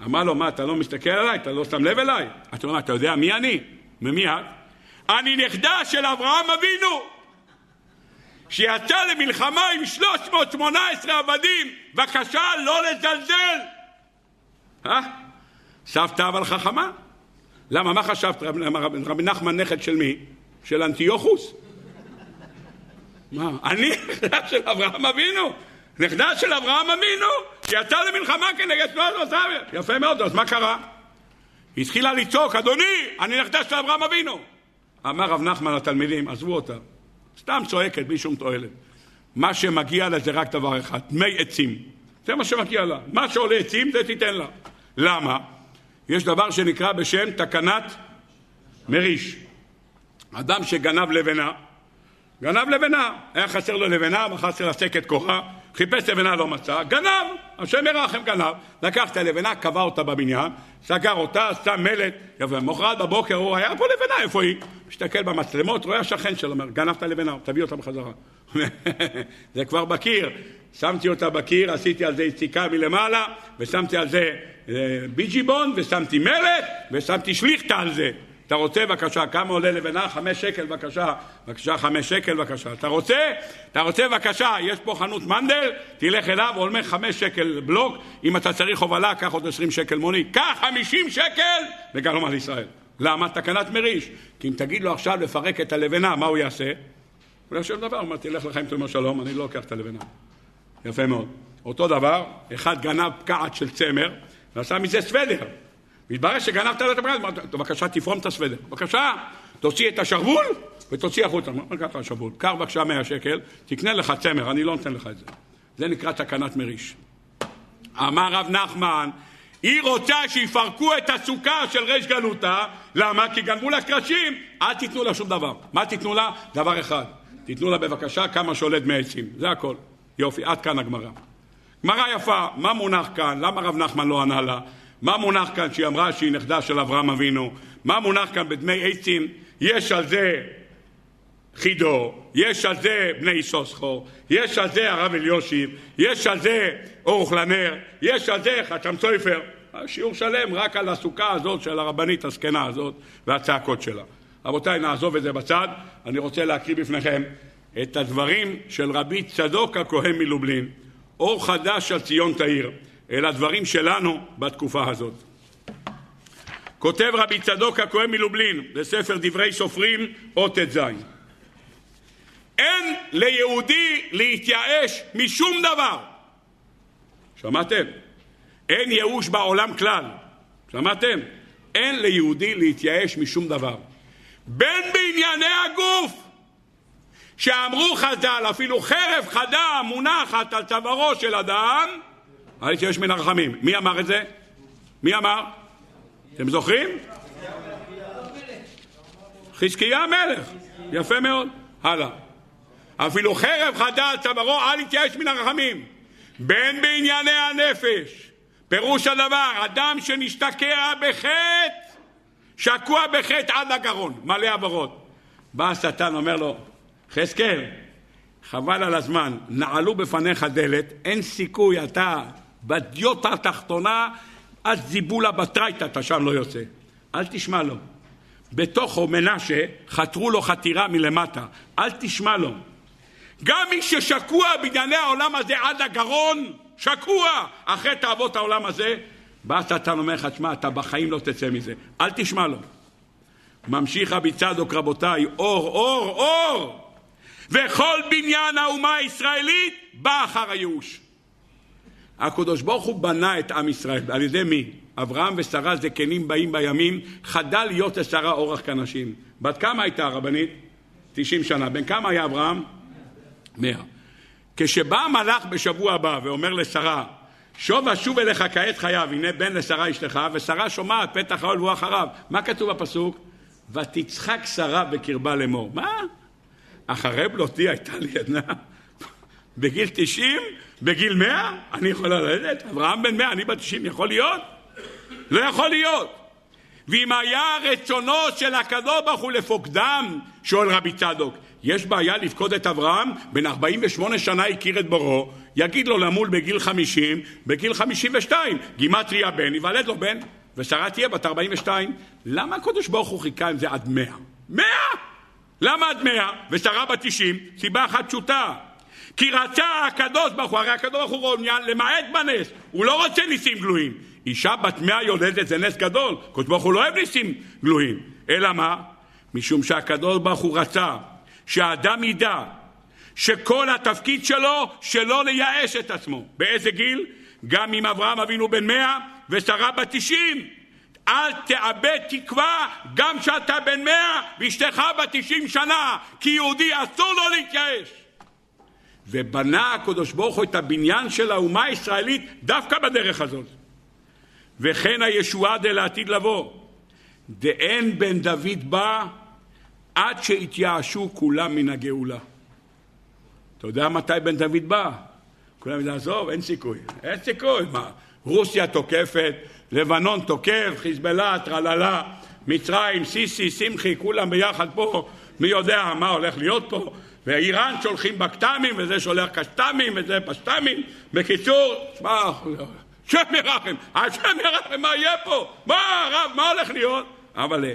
אמר לו, מה, אתה לא מסתכל עליי? אתה לא שם לב אליי? אתה אומר, אתה יודע מי אני? ומי את? אני נכדה של אברהם אבינו, שיצא למלחמה עם 318 עבדים. בבקשה, לא לזלזל. אה? סבתא אבל חכמה. למה, מה חשבת, רבי נחמן נכד של מי? של אנטיוכוס? מה, אני נכדה של אברהם אבינו? נכדה של אברהם אבינו, שיצא למלחמה כנגד תנועת רוסביה. יפה מאוד, אז מה קרה? היא התחילה לצעוק, אדוני, אני נכדה של אברהם אבינו. אמר רב נחמן לתלמידים, עזבו אותה. סתם צועקת, בלי שום תועלת. מה שמגיע לה זה רק דבר אחד, דמי עצים. זה מה שמגיע לה. מה שעולה עצים, זה תיתן לה. למה? יש דבר שנקרא בשם תקנת מריש. אדם שגנב לבנה, גנב לבנה, היה חסר לו לבנה, מחר צריך לסק את כוחה, חיפש לבנה לא מצא, גנב, השם ירחם גנב, לקח את הלבנה, קבע אותה בבניין, סגר אותה, שם מלט, יפה, מחרת בבוקר הוא היה פה לבנה, איפה היא? מסתכל במצלמות, רואה השכן שלו, אומר, גנבת לבנה, תביא אותה בחזרה. זה כבר בקיר, שמתי אותה בקיר, עשיתי על זה יציקה מלמעלה, ושמתי על זה אה, ביג'יבון, ושמתי מלט, ושמתי שליכטה על זה. אתה רוצה בבקשה, כמה עולה לבנה? חמש שקל בבקשה, בבקשה חמש שקל בבקשה. אתה רוצה? אתה רוצה בבקשה, יש פה חנות מנדל, תלך אליו, אומר חמש שקל בלוק, אם אתה צריך הובלה, קח עוד עשרים שקל מונית. קח חמישים שקל וגרום על ישראל. למה? תקנת מריש. כי אם תגיד לו עכשיו לפרק את הלבנה, מה הוא יעשה? הוא יושב דבר, הוא אומר, תלך לחיים תאמר שלום, אני לא לוקח את הלבנה. יפה מאוד. אותו דבר, אחד גנב פקעת של צמר, ועשה מזה סוודר. מתברר שגנבת את הבגד, בבקשה תפרום את הסוודר, בבקשה, תוציא את השרוול ותוציא החוצה. מה קרה השרוול? קח בבקשה 100 שקל, תקנה לך צמר, אני לא נותן לך את זה. זה נקרא תקנת מריש. אמר רב נחמן, היא רוצה שיפרקו את הסוכה של ריש גלותה, למה? כי גנבו לה קרשים, אל תיתנו לה שום דבר. מה תיתנו לה? דבר אחד, תיתנו לה בבקשה כמה שעולה דמי עצים, זה הכל. יופי, עד כאן הגמרא. גמרא יפה, מה מונח כאן? למה רב נחמן לא ענה לה? מה מונח כאן שהיא אמרה שהיא נכדה של אברהם אבינו? מה מונח כאן בדמי עצים? יש על זה חידו, יש על זה בני סוסחו, יש על זה הרב אליושיב, יש על זה אורוך לנר, יש על זה חתם צויפר. שיעור שלם רק על הסוכה הזאת של הרבנית הזקנה הזאת והצעקות שלה. רבותיי, נעזוב את זה בצד. אני רוצה להקריא בפניכם את הדברים של רבי צדוק הכהן מלובלין, אור חדש על ציון תאיר. אל הדברים שלנו בתקופה הזאת. כותב רבי צדוק הכהן מלובלין בספר דברי סופרים, אות ט"ז: אין ליהודי להתייאש משום דבר. שמעתם? אין ייאוש בעולם כלל. שמעתם? אין ליהודי להתייאש משום דבר. בין בענייני הגוף, שאמרו חז"ל, אפילו חרב חדה מונחת על צווארו של אדם, אל תתייאש מן הרחמים. מי אמר את זה? מי אמר? אתם זוכרים? חזקיה המלך. יפה מאוד. הלאה. אפילו חרב חדה על צווארו, אל יתייאש מן הרחמים. בין בענייני הנפש. פירוש הדבר, אדם שנשתקע בחטא, שקוע בחטא עד הגרון, מלא עברות. בא השטן, אומר לו, חזקאל, חבל על הזמן, נעלו בפניך דלת, אין סיכוי, אתה בדיוטה התחתונה, אז זיבולה בתרייתא, אתה שם לא יוצא. אל תשמע לו. בתוכו מנשה חתרו לו חתירה מלמטה, אל תשמע לו. גם מי ששקוע בענייני העולם הזה עד הגרון, שקוע אחרי תאוות העולם הזה, בא השטן אומר לך, תשמע, אתה בחיים לא תצא מזה, אל תשמע לו. ממשיך רבי צדוק, רבותיי, אור, אור, אור! וכל בניין האומה הישראלית בא אחר הייאוש. הקדוש ברוך הוא בנה את עם ישראל, על ידי מי? אברהם ושרה זקנים באים בימים, חדל להיות לשרה אורח כנשים. בת כמה הייתה הרבנית? 90 שנה. בן כמה היה אברהם? 100. כשבא המלאך בשבוע הבא ואומר לשרה, שוב אשוב אליך כעת חייו, הנה בן לשרה אשתך, ושרה שומעת פתח האוהל והוא אחריו. מה כתוב בפסוק? ותצחק שרה בקרבה לאמור. מה? אחרי בלותי הייתה לי עדנה? בגיל 90? בגיל 100? אני יכולה ללדת? אברהם בן 100, אני בת 90, יכול להיות? לא יכול להיות. ואם היה רצונו של הקדוש ברוך הוא לפוקדם, שואל רבי צדוק, יש בעיה לפקוד את אברהם? בן 48 שנה הכיר את בוראו, יגיד לו למול בגיל 50, בגיל 52, גימטריה בן, יוולד לו בן, ושרה תהיה בת 42. למה הקדוש ברוך הוא חיכה עם זה עד 100? 100! למה עד 100 ושרה בת 90? סיבה אחת פשוטה. כי רצה הקדוש ברוך הוא, הרי הקדוש ברוך הוא מעוניין למעט בנס, הוא לא רוצה ניסים גלויים. אישה בת מאה יולדת זה נס גדול, הקדוש ברוך הוא לא אוהב ניסים גלויים. אלא מה? משום שהקדוש ברוך הוא רצה שהאדם ידע שכל התפקיד שלו שלא לייאש את עצמו. באיזה גיל? גם אם אברהם אבינו בן מאה ושרה בת תשעים. אל תאבד תקווה גם כשאתה בן מאה ואשתך בת תשעים שנה, כי יהודי אסור לו להתייאש. ובנה הקדוש ברוך הוא את הבניין של האומה הישראלית דווקא בדרך הזאת. וכן הישועה דלעתיד לבוא. דאין בן דוד בא עד שהתייאשו כולם מן הגאולה. אתה יודע מתי בן דוד בא? כולם יודעים, עזוב, אין סיכוי. אין סיכוי. מה? רוסיה תוקפת, לבנון תוקף, חיזבאללה, טרללה, מצרים, סיסי, שמחי, כולם ביחד פה, מי יודע מה הולך להיות פה. ואיראן שולחים בקת"מים, וזה שולח קשת"מים, וזה פשת"מים. בקיצור, שמע, השם ירחם, השם ירחם, מה יהיה פה? מה, הרב, מה הולך להיות? אבל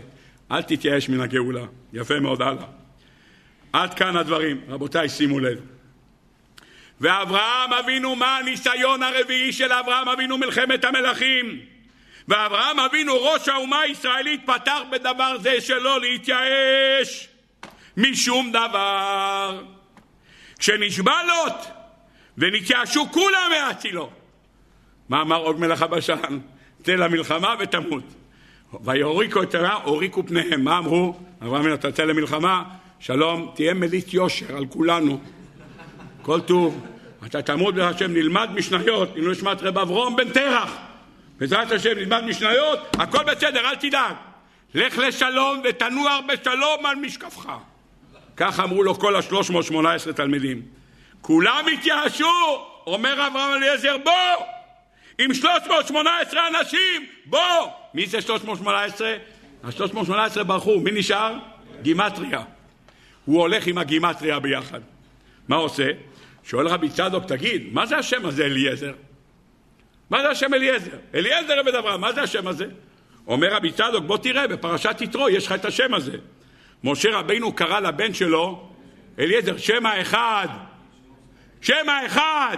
אל תתייאש מן הגאולה. יפה מאוד, הלאה. עד כאן הדברים. רבותיי, שימו לב. ואברהם אבינו, מה הניסיון הרביעי של אברהם אבינו? מלחמת המלכים. ואברהם אבינו, ראש האומה הישראלית, פתח בדבר זה שלא להתייאש משום דבר. כשנשבע לוט ונתייאשו כולם מהצילו. מה אמר עוד מלך הבשן? צא למלחמה ותמות. ויוריקו את הרע, הוריקו פניהם. מה אמרו? אברהם אבינו, אתה צא למלחמה, שלום, תהיה מליץ יושר על כולנו. כל טוב. אתה תעמוד בהשם, נלמד משניות, אם לא נשמעת רב אברום בן תרח. בעזרת השם נלמד משניות, הכל בסדר, אל תדאג. לך לשלום ותנוח בשלום על משכבך. כך אמרו לו כל השלוש מאות שמונה עשרה תלמידים. כולם התייאשו, אומר אברהם אליעזר, בוא! עם שלוש מאות שמונה עשרה אנשים, בוא! מי זה שלוש מאות שמונה עשרה? השלוש מאות שמונה עשרה ברחו, מי נשאר? גימטריה. הוא הולך עם הגימטריה ביחד. מה עושה? שואל רבי צדוק, תגיד, מה זה השם הזה אליעזר? מה זה השם אליעזר? אליעזר עבד אברהם, מה זה השם הזה? אומר רבי צדוק, בוא תראה, בפרשת יתרו יש לך את השם הזה. משה רבינו קרא לבן שלו אליעזר, שם האחד, שם האחד,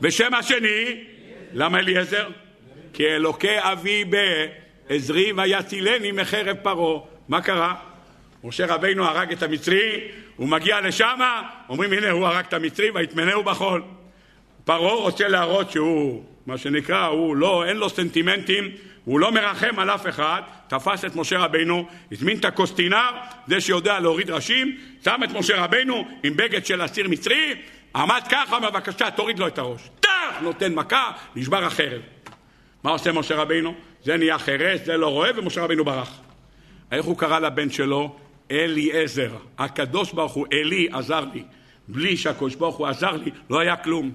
ושם השני, למה אליעזר? כי אלוקי אבי בעזרי ויצילני מחרב פרעה. מה קרה? משה רבינו הרג את המצרי, הוא מגיע לשם, אומרים הנה הוא הרג את המצרי ויטמנהו בחול. פרעה רוצה להראות שהוא, מה שנקרא, הוא לא, אין לו סנטימנטים, הוא לא מרחם על אף אחד, תפס את משה רבינו, הזמין את הקוסטינר, זה שיודע להוריד ראשים, שם את משה רבינו עם בגד של אסיר מצרי, עמד ככה, אומר בבקשה תוריד לו את הראש. טח! נותן מכה, נשבר החרב. מה עושה משה רבינו? זה נהיה חירש, זה לא רואה, ומשה רבינו ברח. איך הוא קרא לבן שלו? אליעזר. הקדוש ברוך הוא, אלי עזר לי. בלי שהקדוש ברוך הוא עזר לי, לא היה כלום.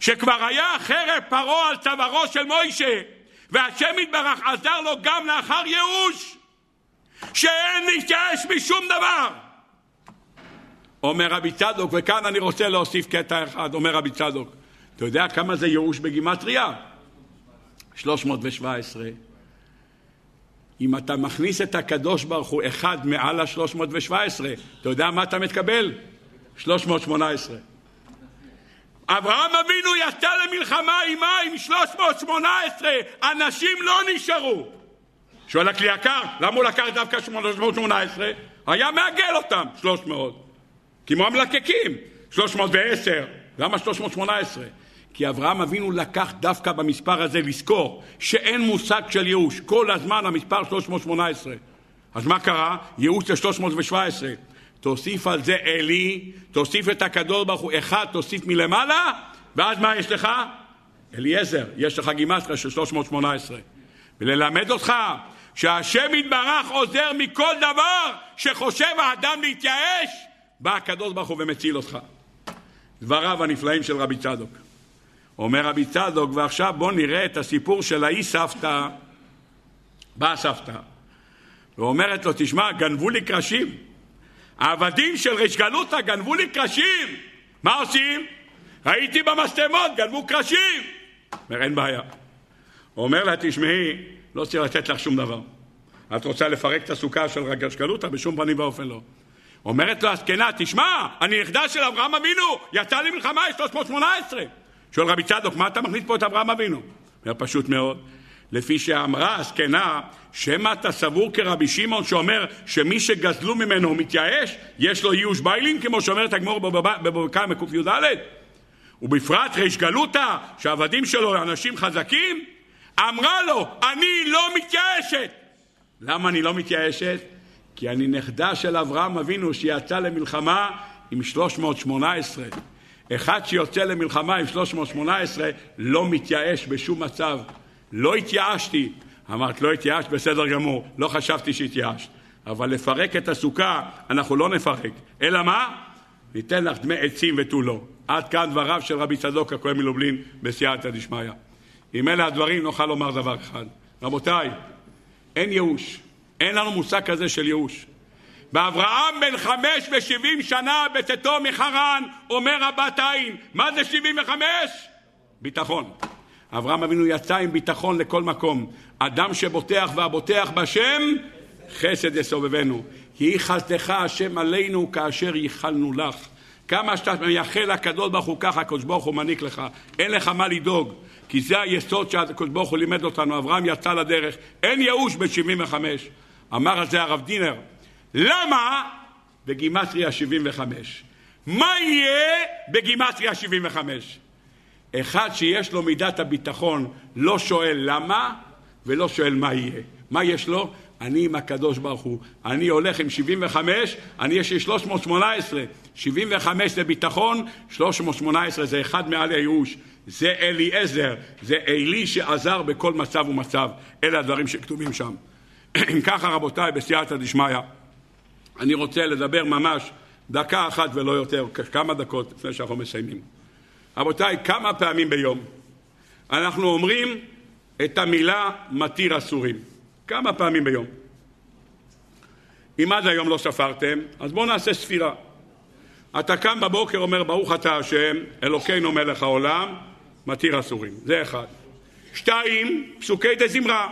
שכבר היה חרב פרעה על צווארו של מוישה, והשם יתברך עזר לו גם לאחר ייאוש, שאין להתייאש משום דבר. אומר רבי צדוק, וכאן אני רוצה להוסיף קטע אחד, אומר רבי צדוק, אתה יודע כמה זה ייאוש בגימטריה? 317. אם אתה מכניס את הקדוש ברוך הוא אחד מעל ה-317, אתה יודע מה אתה מתקבל? 318. אברהם אבינו יצא למלחמה עימה עם 318, אנשים לא נשארו. שואל הכלי יקר, למה הוא לקח דווקא 318? היה מעגל אותם, 300. כמו המלקקים, 310. למה 318? כי אברהם אבינו לקח דווקא במספר הזה לזכור שאין מושג של ייאוש. כל הזמן המספר 318. אז מה קרה? ייאוש זה 317. תוסיף על זה אלי, תוסיף את הקדוש ברוך הוא אחד, תוסיף מלמעלה, ואז מה יש לך? אליעזר, יש לך גימטריה של 318. וללמד אותך שהשם יתברך עוזר מכל דבר שחושב האדם להתייאש, בא הקדוש ברוך הוא ומציל אותך. דבריו הנפלאים של רבי צדוק. אומר רבי צדוק, ועכשיו בוא נראה את הסיפור של האי סבתא. באה סבתא, ואומרת לו, תשמע, גנבו לי קרשים. העבדים של ריש גלותא גנבו לי קרשים. מה עושים? הייתי במשטמות, גנבו קרשים. אומר, אין בעיה. אומר לה, תשמעי, לא צריך לתת לך שום דבר. את רוצה לפרק את הסוכה של ריש גלותא? בשום פנים ואופן לא. אומרת לו הזקנה, תשמע, אני נכדה של אברהם אבינו, יצא למלחמה, יש 318. שואל רבי צדוק, מה אתה מכניס פה את אברהם אבינו? אומר, פשוט מאוד. לפי שאמרה הזקנה, שמא אתה סבור כרבי שמעון שאומר שמי שגזלו ממנו מתייאש, יש לו ייאוש ביילין, כמו שאומרת הגמור בבבקה מקי"ד? ובפרט ריש גלותא, שהעבדים שלו אנשים חזקים, אמרה לו, אני לא מתייאשת. למה אני לא מתייאשת? כי אני נכדה של אברהם אבינו שיצא למלחמה עם 318. אחד שיוצא למלחמה עם 318 לא מתייאש בשום מצב. לא התייאשתי. אמרת, לא התייאשת? בסדר גמור. לא חשבתי שהתייאשת. אבל לפרק את הסוכה, אנחנו לא נפרק. אלא מה? ניתן לך דמי עצים ותו לא. עד כאן דבריו של רבי צדוק הכהן מלובלין בסייעתא דשמיא. אם אלה הדברים נוכל לומר דבר אחד. רבותיי, אין ייאוש. אין לנו מושג כזה של ייאוש. ואברהם בן חמש ושבעים שנה בצאתו מחרן, אומר רבת עין, מה זה שבעים וחמש? ביטחון. אברהם אבינו יצא עם ביטחון לכל מקום. אדם שבוטח והבוטח בשם, חסד יסובבנו. יהי חסדך השם עלינו כאשר ייחלנו לך. כמה שאתה מייחל לקדוש ברוך הוא ככה, הקדוש ברוך הוא מעניק לך. אין לך מה לדאוג, כי זה היסוד שהקדוש ברוך הוא לימד אותנו. אברהם יצא לדרך, אין ייאוש ב-75. אמר על זה הרב דינר, למה בגימטריה 75? מה יהיה בגימטריה 75? אחד שיש לו מידת הביטחון לא שואל למה ולא שואל מה יהיה. מה יש לו? אני עם הקדוש ברוך הוא. אני הולך עם 75, אני יש לי 318. 75 זה ביטחון, 318 זה אחד מעל הייאוש. זה אליעזר, זה עלי שעזר בכל מצב ומצב. אלה הדברים שכתובים שם. אם ככה רבותיי, בסייעתא דשמיא, אני רוצה לדבר ממש דקה אחת ולא יותר, כמה דקות לפני שאנחנו מסיימים. רבותיי, כמה פעמים ביום אנחנו אומרים את המילה מתיר אסורים? כמה פעמים ביום? אם עד היום לא ספרתם, אז בואו נעשה ספירה. אתה קם בבוקר, אומר ברוך אתה השם, אלוקינו מלך העולם, מתיר אסורים. זה אחד. שתיים, פסוקי דה זמרה.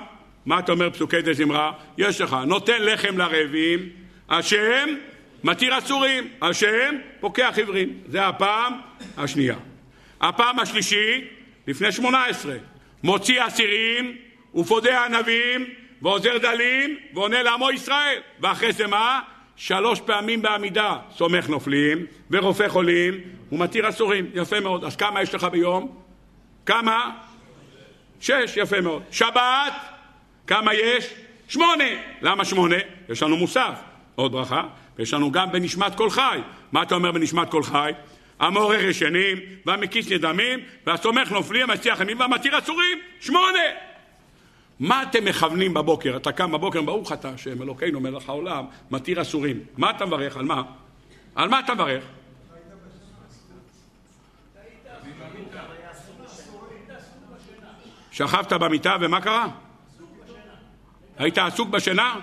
מה אתה אומר פסוקי דה זמרה? יש לך, נותן לחם לרעבים, השם מתיר אסורים, השם פוקח עיוורים. זה הפעם השנייה. הפעם השלישית, לפני שמונה עשרה, מוציא אסירים ופודה ענבים ועוזר דלים ועונה לעמו ישראל. ואחרי זה מה? שלוש פעמים בעמידה סומך נופלים ורופא חולים ומתיר אסורים. יפה מאוד. אז כמה יש לך ביום? כמה? שש, יפה מאוד. שבת, כמה יש? שמונה. למה שמונה? יש לנו מוסף, עוד ברכה, ויש לנו גם בנשמת כל חי. מה אתה אומר בנשמת כל חי? המעורר ישנים, והמקיס נדמים, והסומך נופלים, המציח ימים, והמתיר אסורים, שמונה. מה אתם מכוונים בבוקר? אתה קם בבוקר, ברוך אתה השם, אלוקינו מלך העולם, מתיר אסורים. מה אתה מברך? על מה? על מה אתה מברך? שכבת במיטה ומה קרה? היית עסוק בשינה?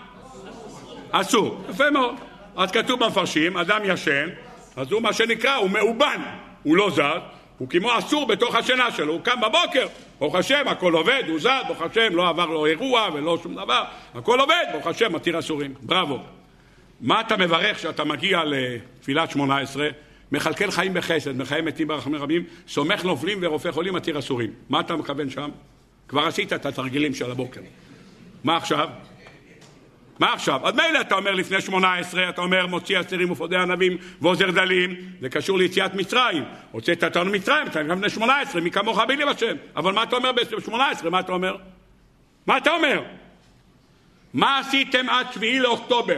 אסור. יפה מאוד. אז כתוב במפרשים, אדם ישן, אז הוא מה שנקרא, הוא מאובן, הוא לא זז, הוא כמו אסור בתוך השינה שלו, הוא קם בבוקר, ברוך השם, הכל עובד, הוא זז, ברוך השם, לא עבר לו אירוע ולא שום דבר, הכל עובד, ברוך השם, מתיר אסורים, בראבו. מה אתה מברך כשאתה מגיע לתפילת שמונה עשרה? מכלכל חיים בחסד, מחיים מתים ברחמי רבים, סומך נופלים ורופא חולים, מתיר אסורים. מה אתה מכוון שם? כבר עשית את התרגילים של הבוקר. מה עכשיו? מה עכשיו? אז מילא אתה אומר לפני שמונה עשרה, אתה אומר מוציא אסירים ופודי ענבים ועוזר דלים, זה קשור ליציאת מצרים. הוצאת אותנו ממצרים, אתה לפני שמונה עשרה, מי כמוך בלי השם. אבל מה אתה אומר בשמונה עשרה? מה אתה אומר? מה אתה אומר? מה עשיתם עד שביעי לאוקטובר?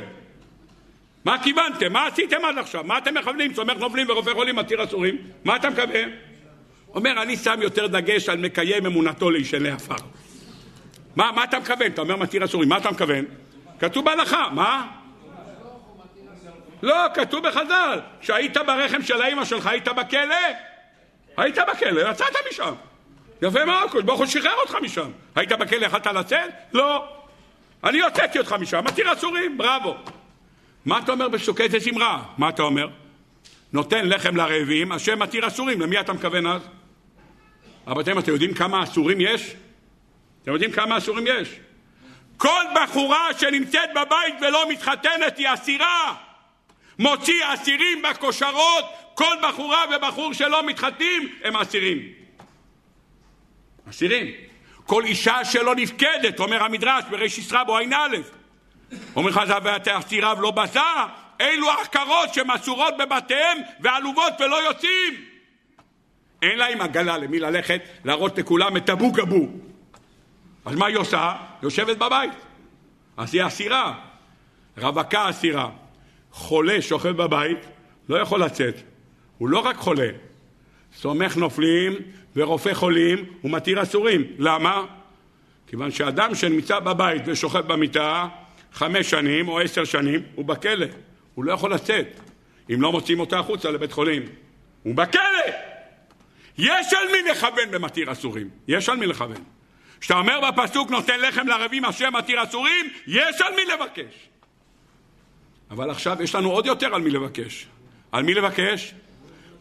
מה כיוונתם? מה עשיתם עד עכשיו? מה אתם מכוונים? סומך נופלים ורופא חולים מתיר אסורים? מה אתה מקווה? אומר, אני שם יותר דגש על מקיים אמונתו לישני עפר. מה, מה אתה מכוון? אתה אומר מתיר אסורים, מה אתה מכוון? כתוב בהלכה, מה? לא, כתוב בחז"ל, כשהיית ברחם של האימא שלך, היית בכלא? היית בכלא, יצאת משם. יפה מאוד, ברוך הוא שחרר אותך משם. היית בכלא, יכלת לצאת? לא. אני הוצאתי אותך משם, מתיר אסורים, בראבו. מה אתה אומר בשוקי זמרה? מה אתה אומר? נותן לחם לרעבים, השם מתיר אסורים, למי אתה מכוון אז? אתם, אתם יודעים כמה אסורים יש? אתם יודעים כמה אסורים יש? כל בחורה שנמצאת בבית ולא מתחתנת היא אסירה. מוציא אסירים בכושרות, כל בחורה ובחור שלא מתחתנים הם אסירים. אסירים. כל אישה שלא נפקדת, אומר המדרש בראש רבו ע"א, אומר חז"ל ותעשיריו לא בשר, אלו עקרות שמסורות בבתיהם ועלובות ולא יוצאים. אין להם עגלה למי ללכת להראות לכולם את אבו גבו. אז מה היא עושה? יושבת בבית. אז היא אסירה. רווקה אסירה. חולה שוכב בבית, לא יכול לצאת. הוא לא רק חולה, סומך נופלים ורופא חולים ומתיר אסורים. למה? כיוון שאדם שנמצא בבית ושוכב במיטה חמש שנים או עשר שנים, הוא בכלא. הוא לא יכול לצאת אם לא מוציאים אותו החוצה לבית חולים. הוא בכלא! יש על מי לכוון במתיר אסורים. יש על מי לכוון. כשאתה אומר בפסוק נותן לחם לערבים השם מתיר אסורים, יש על מי לבקש. אבל עכשיו יש לנו עוד יותר על מי לבקש. על מי לבקש?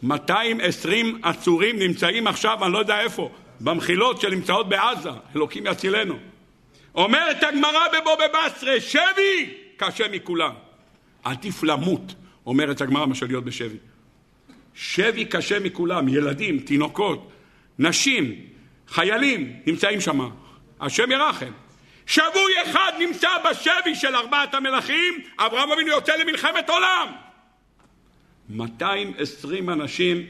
220 עצורים נמצאים עכשיו, אני לא יודע איפה, במחילות שנמצאות בעזה, אלוקים יצילנו. אומרת הגמרא בבוא בבשרה, שבי קשה מכולם. עדיף למות, אומרת הגמרא, מאשר להיות בשבי. שבי קשה מכולם, ילדים, תינוקות, נשים, חיילים נמצאים שם. השם ירחם. שבוי אחד נמצא בשבי של ארבעת המלכים, אברהם אבינו יוצא למלחמת עולם. 220 אנשים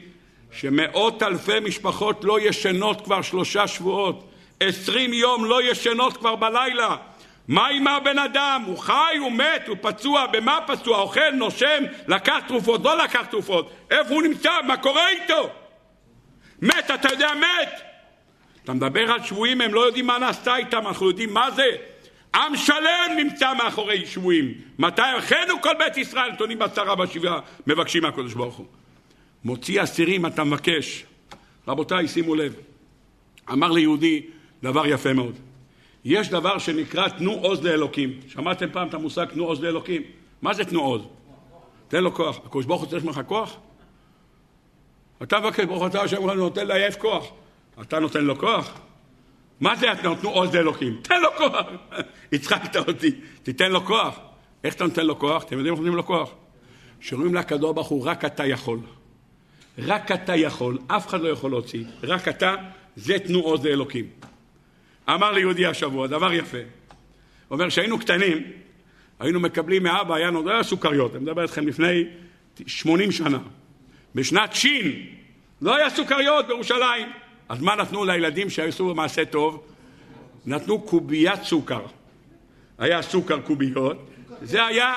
שמאות אלפי משפחות לא ישנות כבר שלושה שבועות, עשרים יום לא ישנות כבר בלילה. מה עם הבן אדם? הוא חי, הוא מת, הוא פצוע, במה פצוע? אוכל, נושם, לקח תרופות, לא לקח תרופות. איפה הוא נמצא? מה קורה איתו? מת, אתה יודע, מת. אתה מדבר על שבויים, הם לא יודעים מה נעשתה איתם, אנחנו יודעים מה זה. עם שלם נמצא מאחורי שבויים. מתי אחינו כל בית ישראל נתונים בעשרה בשבעה, מבקשים מהקדוש ברוך הוא. מוציא אסירים אתה מבקש. רבותיי, שימו לב. אמר ליהודי דבר יפה מאוד. יש דבר שנקרא תנו עוז לאלוקים. שמעתם פעם את המושג תנו עוז לאלוקים? מה זה תנו עוז? תן לו כוח. הקדוש ברוך הוא צריך ממך כוח? אתה מבקש, ברוך אתה השם נותן לעייף כוח. אתה נותן לו כוח? מה זה נתנו עוז לאלוקים? תן לו כוח! הצחקת אותי, תיתן לו כוח. איך אתה נותן לו כוח? אתם יודעים איך נותנים לו כוח? שאומרים לקדוש ברוך הוא, רק אתה יכול. רק אתה יכול, אף אחד לא יכול להוציא. רק אתה, זה תנו עוז לאלוקים. אמר ליהודי השבוע, דבר יפה. אומר, כשהיינו קטנים, היינו מקבלים מאבא, היה נודע סוכריות, אני מדבר איתכם לפני 80 שנה. בשנת ש' לא היה סוכריות בירושלים. אז מה נתנו לילדים שעשו מעשה טוב? נתנו קוביית סוכר. היה סוכר קוביות, זה היה,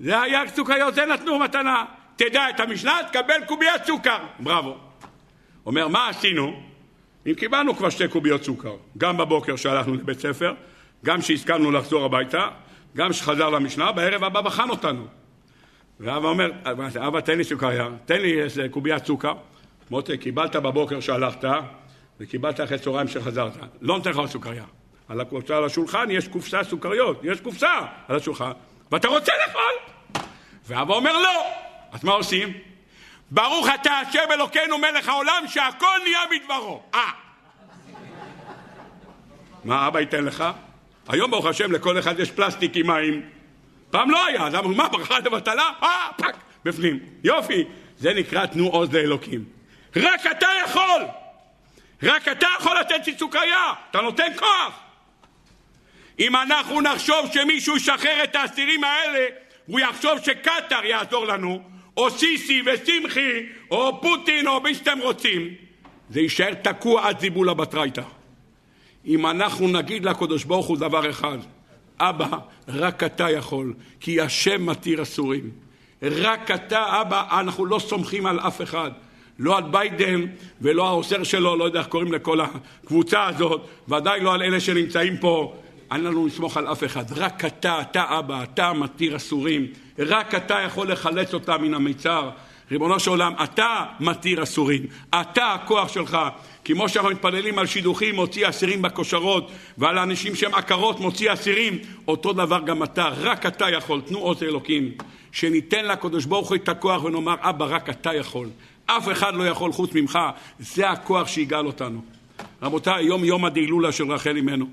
זה היה סוכריות, זה נתנו מתנה. תדע את המשנה, תקבל קוביית סוכר. בראבו. אומר, מה עשינו? אם קיבלנו כבר שתי קוביות סוכר, גם בבוקר שהלכנו לבית ספר, גם שהסכמנו לחזור הביתה, גם שחזר למשנה, בערב הבא בחן אותנו. ואבא אומר, אבא תן לי סוכריה, תן לי איזה קוביית סוכר. מותק, קיבלת בבוקר שהלכת, וקיבלת אחרי צהריים שחזרת. לא נותן לך סוכריה. על הקופסה על השולחן יש קופסה סוכריות, יש קופסה על השולחן, ואתה רוצה לאכול. ואבא אומר לא. אז מה עושים? ברוך אתה השם אלוקינו מלך העולם שהכל נהיה בדברו. אה. מה אבא ייתן לך? היום ברוך השם לכל אחד יש פלסטיק עם מים. פעם לא היה, אז אמרו מה ברכה לבטלה? אה, פאק, בפנים. יופי. זה נקרא תנו עוז לאלוקים. רק אתה יכול! רק אתה יכול לתת לי סוכריה! אתה נותן כוח! אם אנחנו נחשוב שמישהו ישחרר את האסירים האלה, הוא יחשוב שקטאר יעזור לנו, או סיסי ושמחי, או פוטין, או מי שאתם רוצים, זה יישאר תקוע עד זיבול הבטרייתא. אם אנחנו נגיד לקדוש ברוך הוא דבר אחד, אבא, רק אתה יכול, כי השם מתיר אסורים. רק אתה, אבא, אנחנו לא סומכים על אף אחד. לא על ביידן ולא העוזר שלו, לא יודע איך קוראים לכל הקבוצה הזאת, ודאי לא על אלה שנמצאים פה. אין לנו לסמוך על אף אחד. רק אתה, אתה אבא, אתה מתיר אסורים. רק אתה יכול לחלץ אותם מן המיצר. ריבונו של עולם, אתה מתיר אסורים. אתה הכוח שלך. כמו שאנחנו מתפללים על שידוכים, מוציא אסירים בכושרות, ועל אנשים שהם עקרות, מוציא אסירים, אותו דבר גם אתה, רק אתה יכול. תנו עוז אלוקים. שניתן לקדוש ברוך הוא את הכוח ונאמר, אבא, רק אתה יכול. אף אחד לא יכול חוץ ממך. זה הכוח שיגאל אותנו. רבותיי, יום יום הדילולה של רחל אימנו.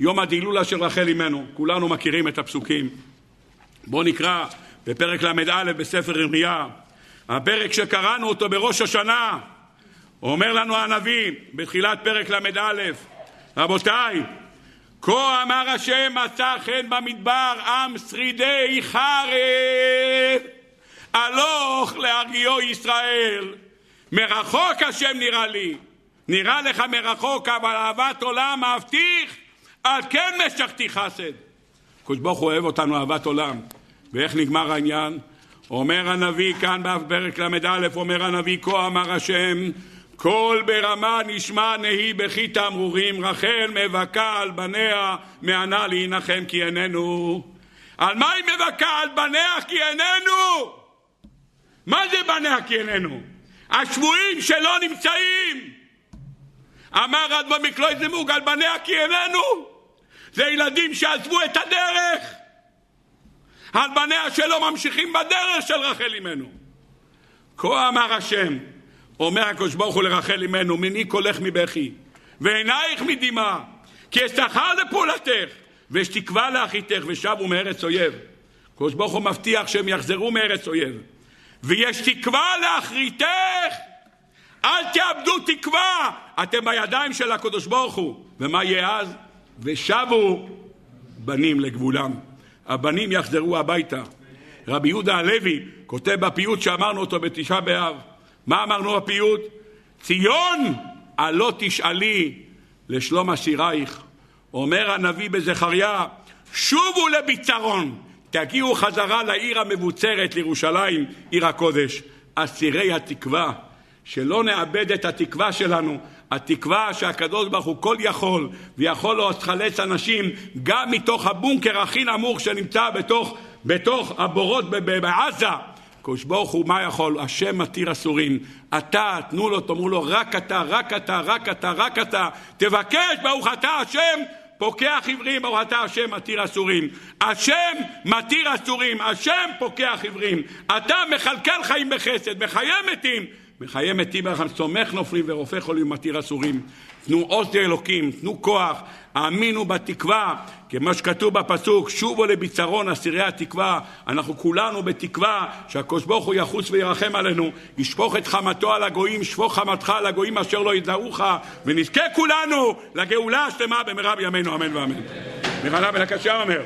יום הדילולה של רחל אימנו. כולנו מכירים את הפסוקים. בואו נקרא בפרק ל"א בספר ירמיה, הפרק שקראנו אותו בראש השנה. אומר לנו הנביא בתחילת פרק ל"א, רבותיי, כה אמר השם מצא חן במדבר עם שרידי חרב הלוך להרגיעו ישראל מרחוק השם נראה לי נראה לך מרחוק אבל אהבת עולם מבטיח על כן משכתי חסד הקדוש ברוך הוא אוהב אותנו אהבת עולם ואיך נגמר העניין? אומר הנביא כאן בפרק ל"א אומר הנביא כה אמר השם קול ברמה נשמע נהי בכי תמרורים, רחל מבכה על בניה, מענה להנחם כי איננו. על מה היא מבכה? על בניה כי איננו! מה זה בניה כי איננו? השבויים שלא נמצאים! אמר אדמו מקלוי זמוג על בניה כי איננו! זה ילדים שעזבו את הדרך! על בניה שלא ממשיכים בדרך של רחל אמנו. כה אמר השם אומר הקדוש ברוך הוא לרחל אמנו, מני קולך מבכי, ועינייך מדמעה, כי אשכר לפעולתך, ויש תקווה לאחיתך, ושבו מארץ אויב. הקדוש ברוך הוא מבטיח שהם יחזרו מארץ אויב. ויש תקווה לאחריתך! אל תאבדו תקווה! אתם בידיים של הקדוש ברוך הוא. ומה יהיה אז? ושבו בנים לגבולם. הבנים יחזרו הביתה. רבי יהודה הלוי כותב בפיוט שאמרנו אותו בתשעה באב מה אמרנו בפיוט? ציון, הלא תשאלי לשלום אסירייך. אומר הנביא בזכריה, שובו לביצרון, תגיעו חזרה לעיר המבוצרת, לירושלים, עיר הקודש. אסירי התקווה, שלא נאבד את התקווה שלנו, התקווה שהקדוש ברוך הוא כל יכול ויכול לחלץ אנשים גם מתוך הבונקר הכי נמוך שנמצא בתוך, בתוך הבורות בעזה קדוש ברוך הוא מה יכול? השם מתיר אסורים. אתה, תנו לו, תאמרו לו, רק אתה, רק אתה, רק אתה, רק אתה. תבקש, ברוך אתה השם, פוקח עברים, ברוך אתה השם מתיר אסורים. השם מתיר אסורים, השם פוקח עברים. אתה מכלכל חיים בחסד, מחיי מתים. מחיי מתים לכם, סומך נופלים ורופא חולים מתיר אסורים. תנו עוז לאלוקים, תנו כוח, האמינו בתקווה, כמו שכתוב בפסוק, שובו לביצרון אסירי התקווה. אנחנו כולנו בתקווה שהקדוש ברוך הוא יחוס וירחם עלינו, ישפוך את חמתו על הגויים, שפוך חמתך על הגויים אשר לא ידעוך, ונזכה כולנו לגאולה השלמה במרב ימינו אמן ואמן. מרנה בן הקשה אומר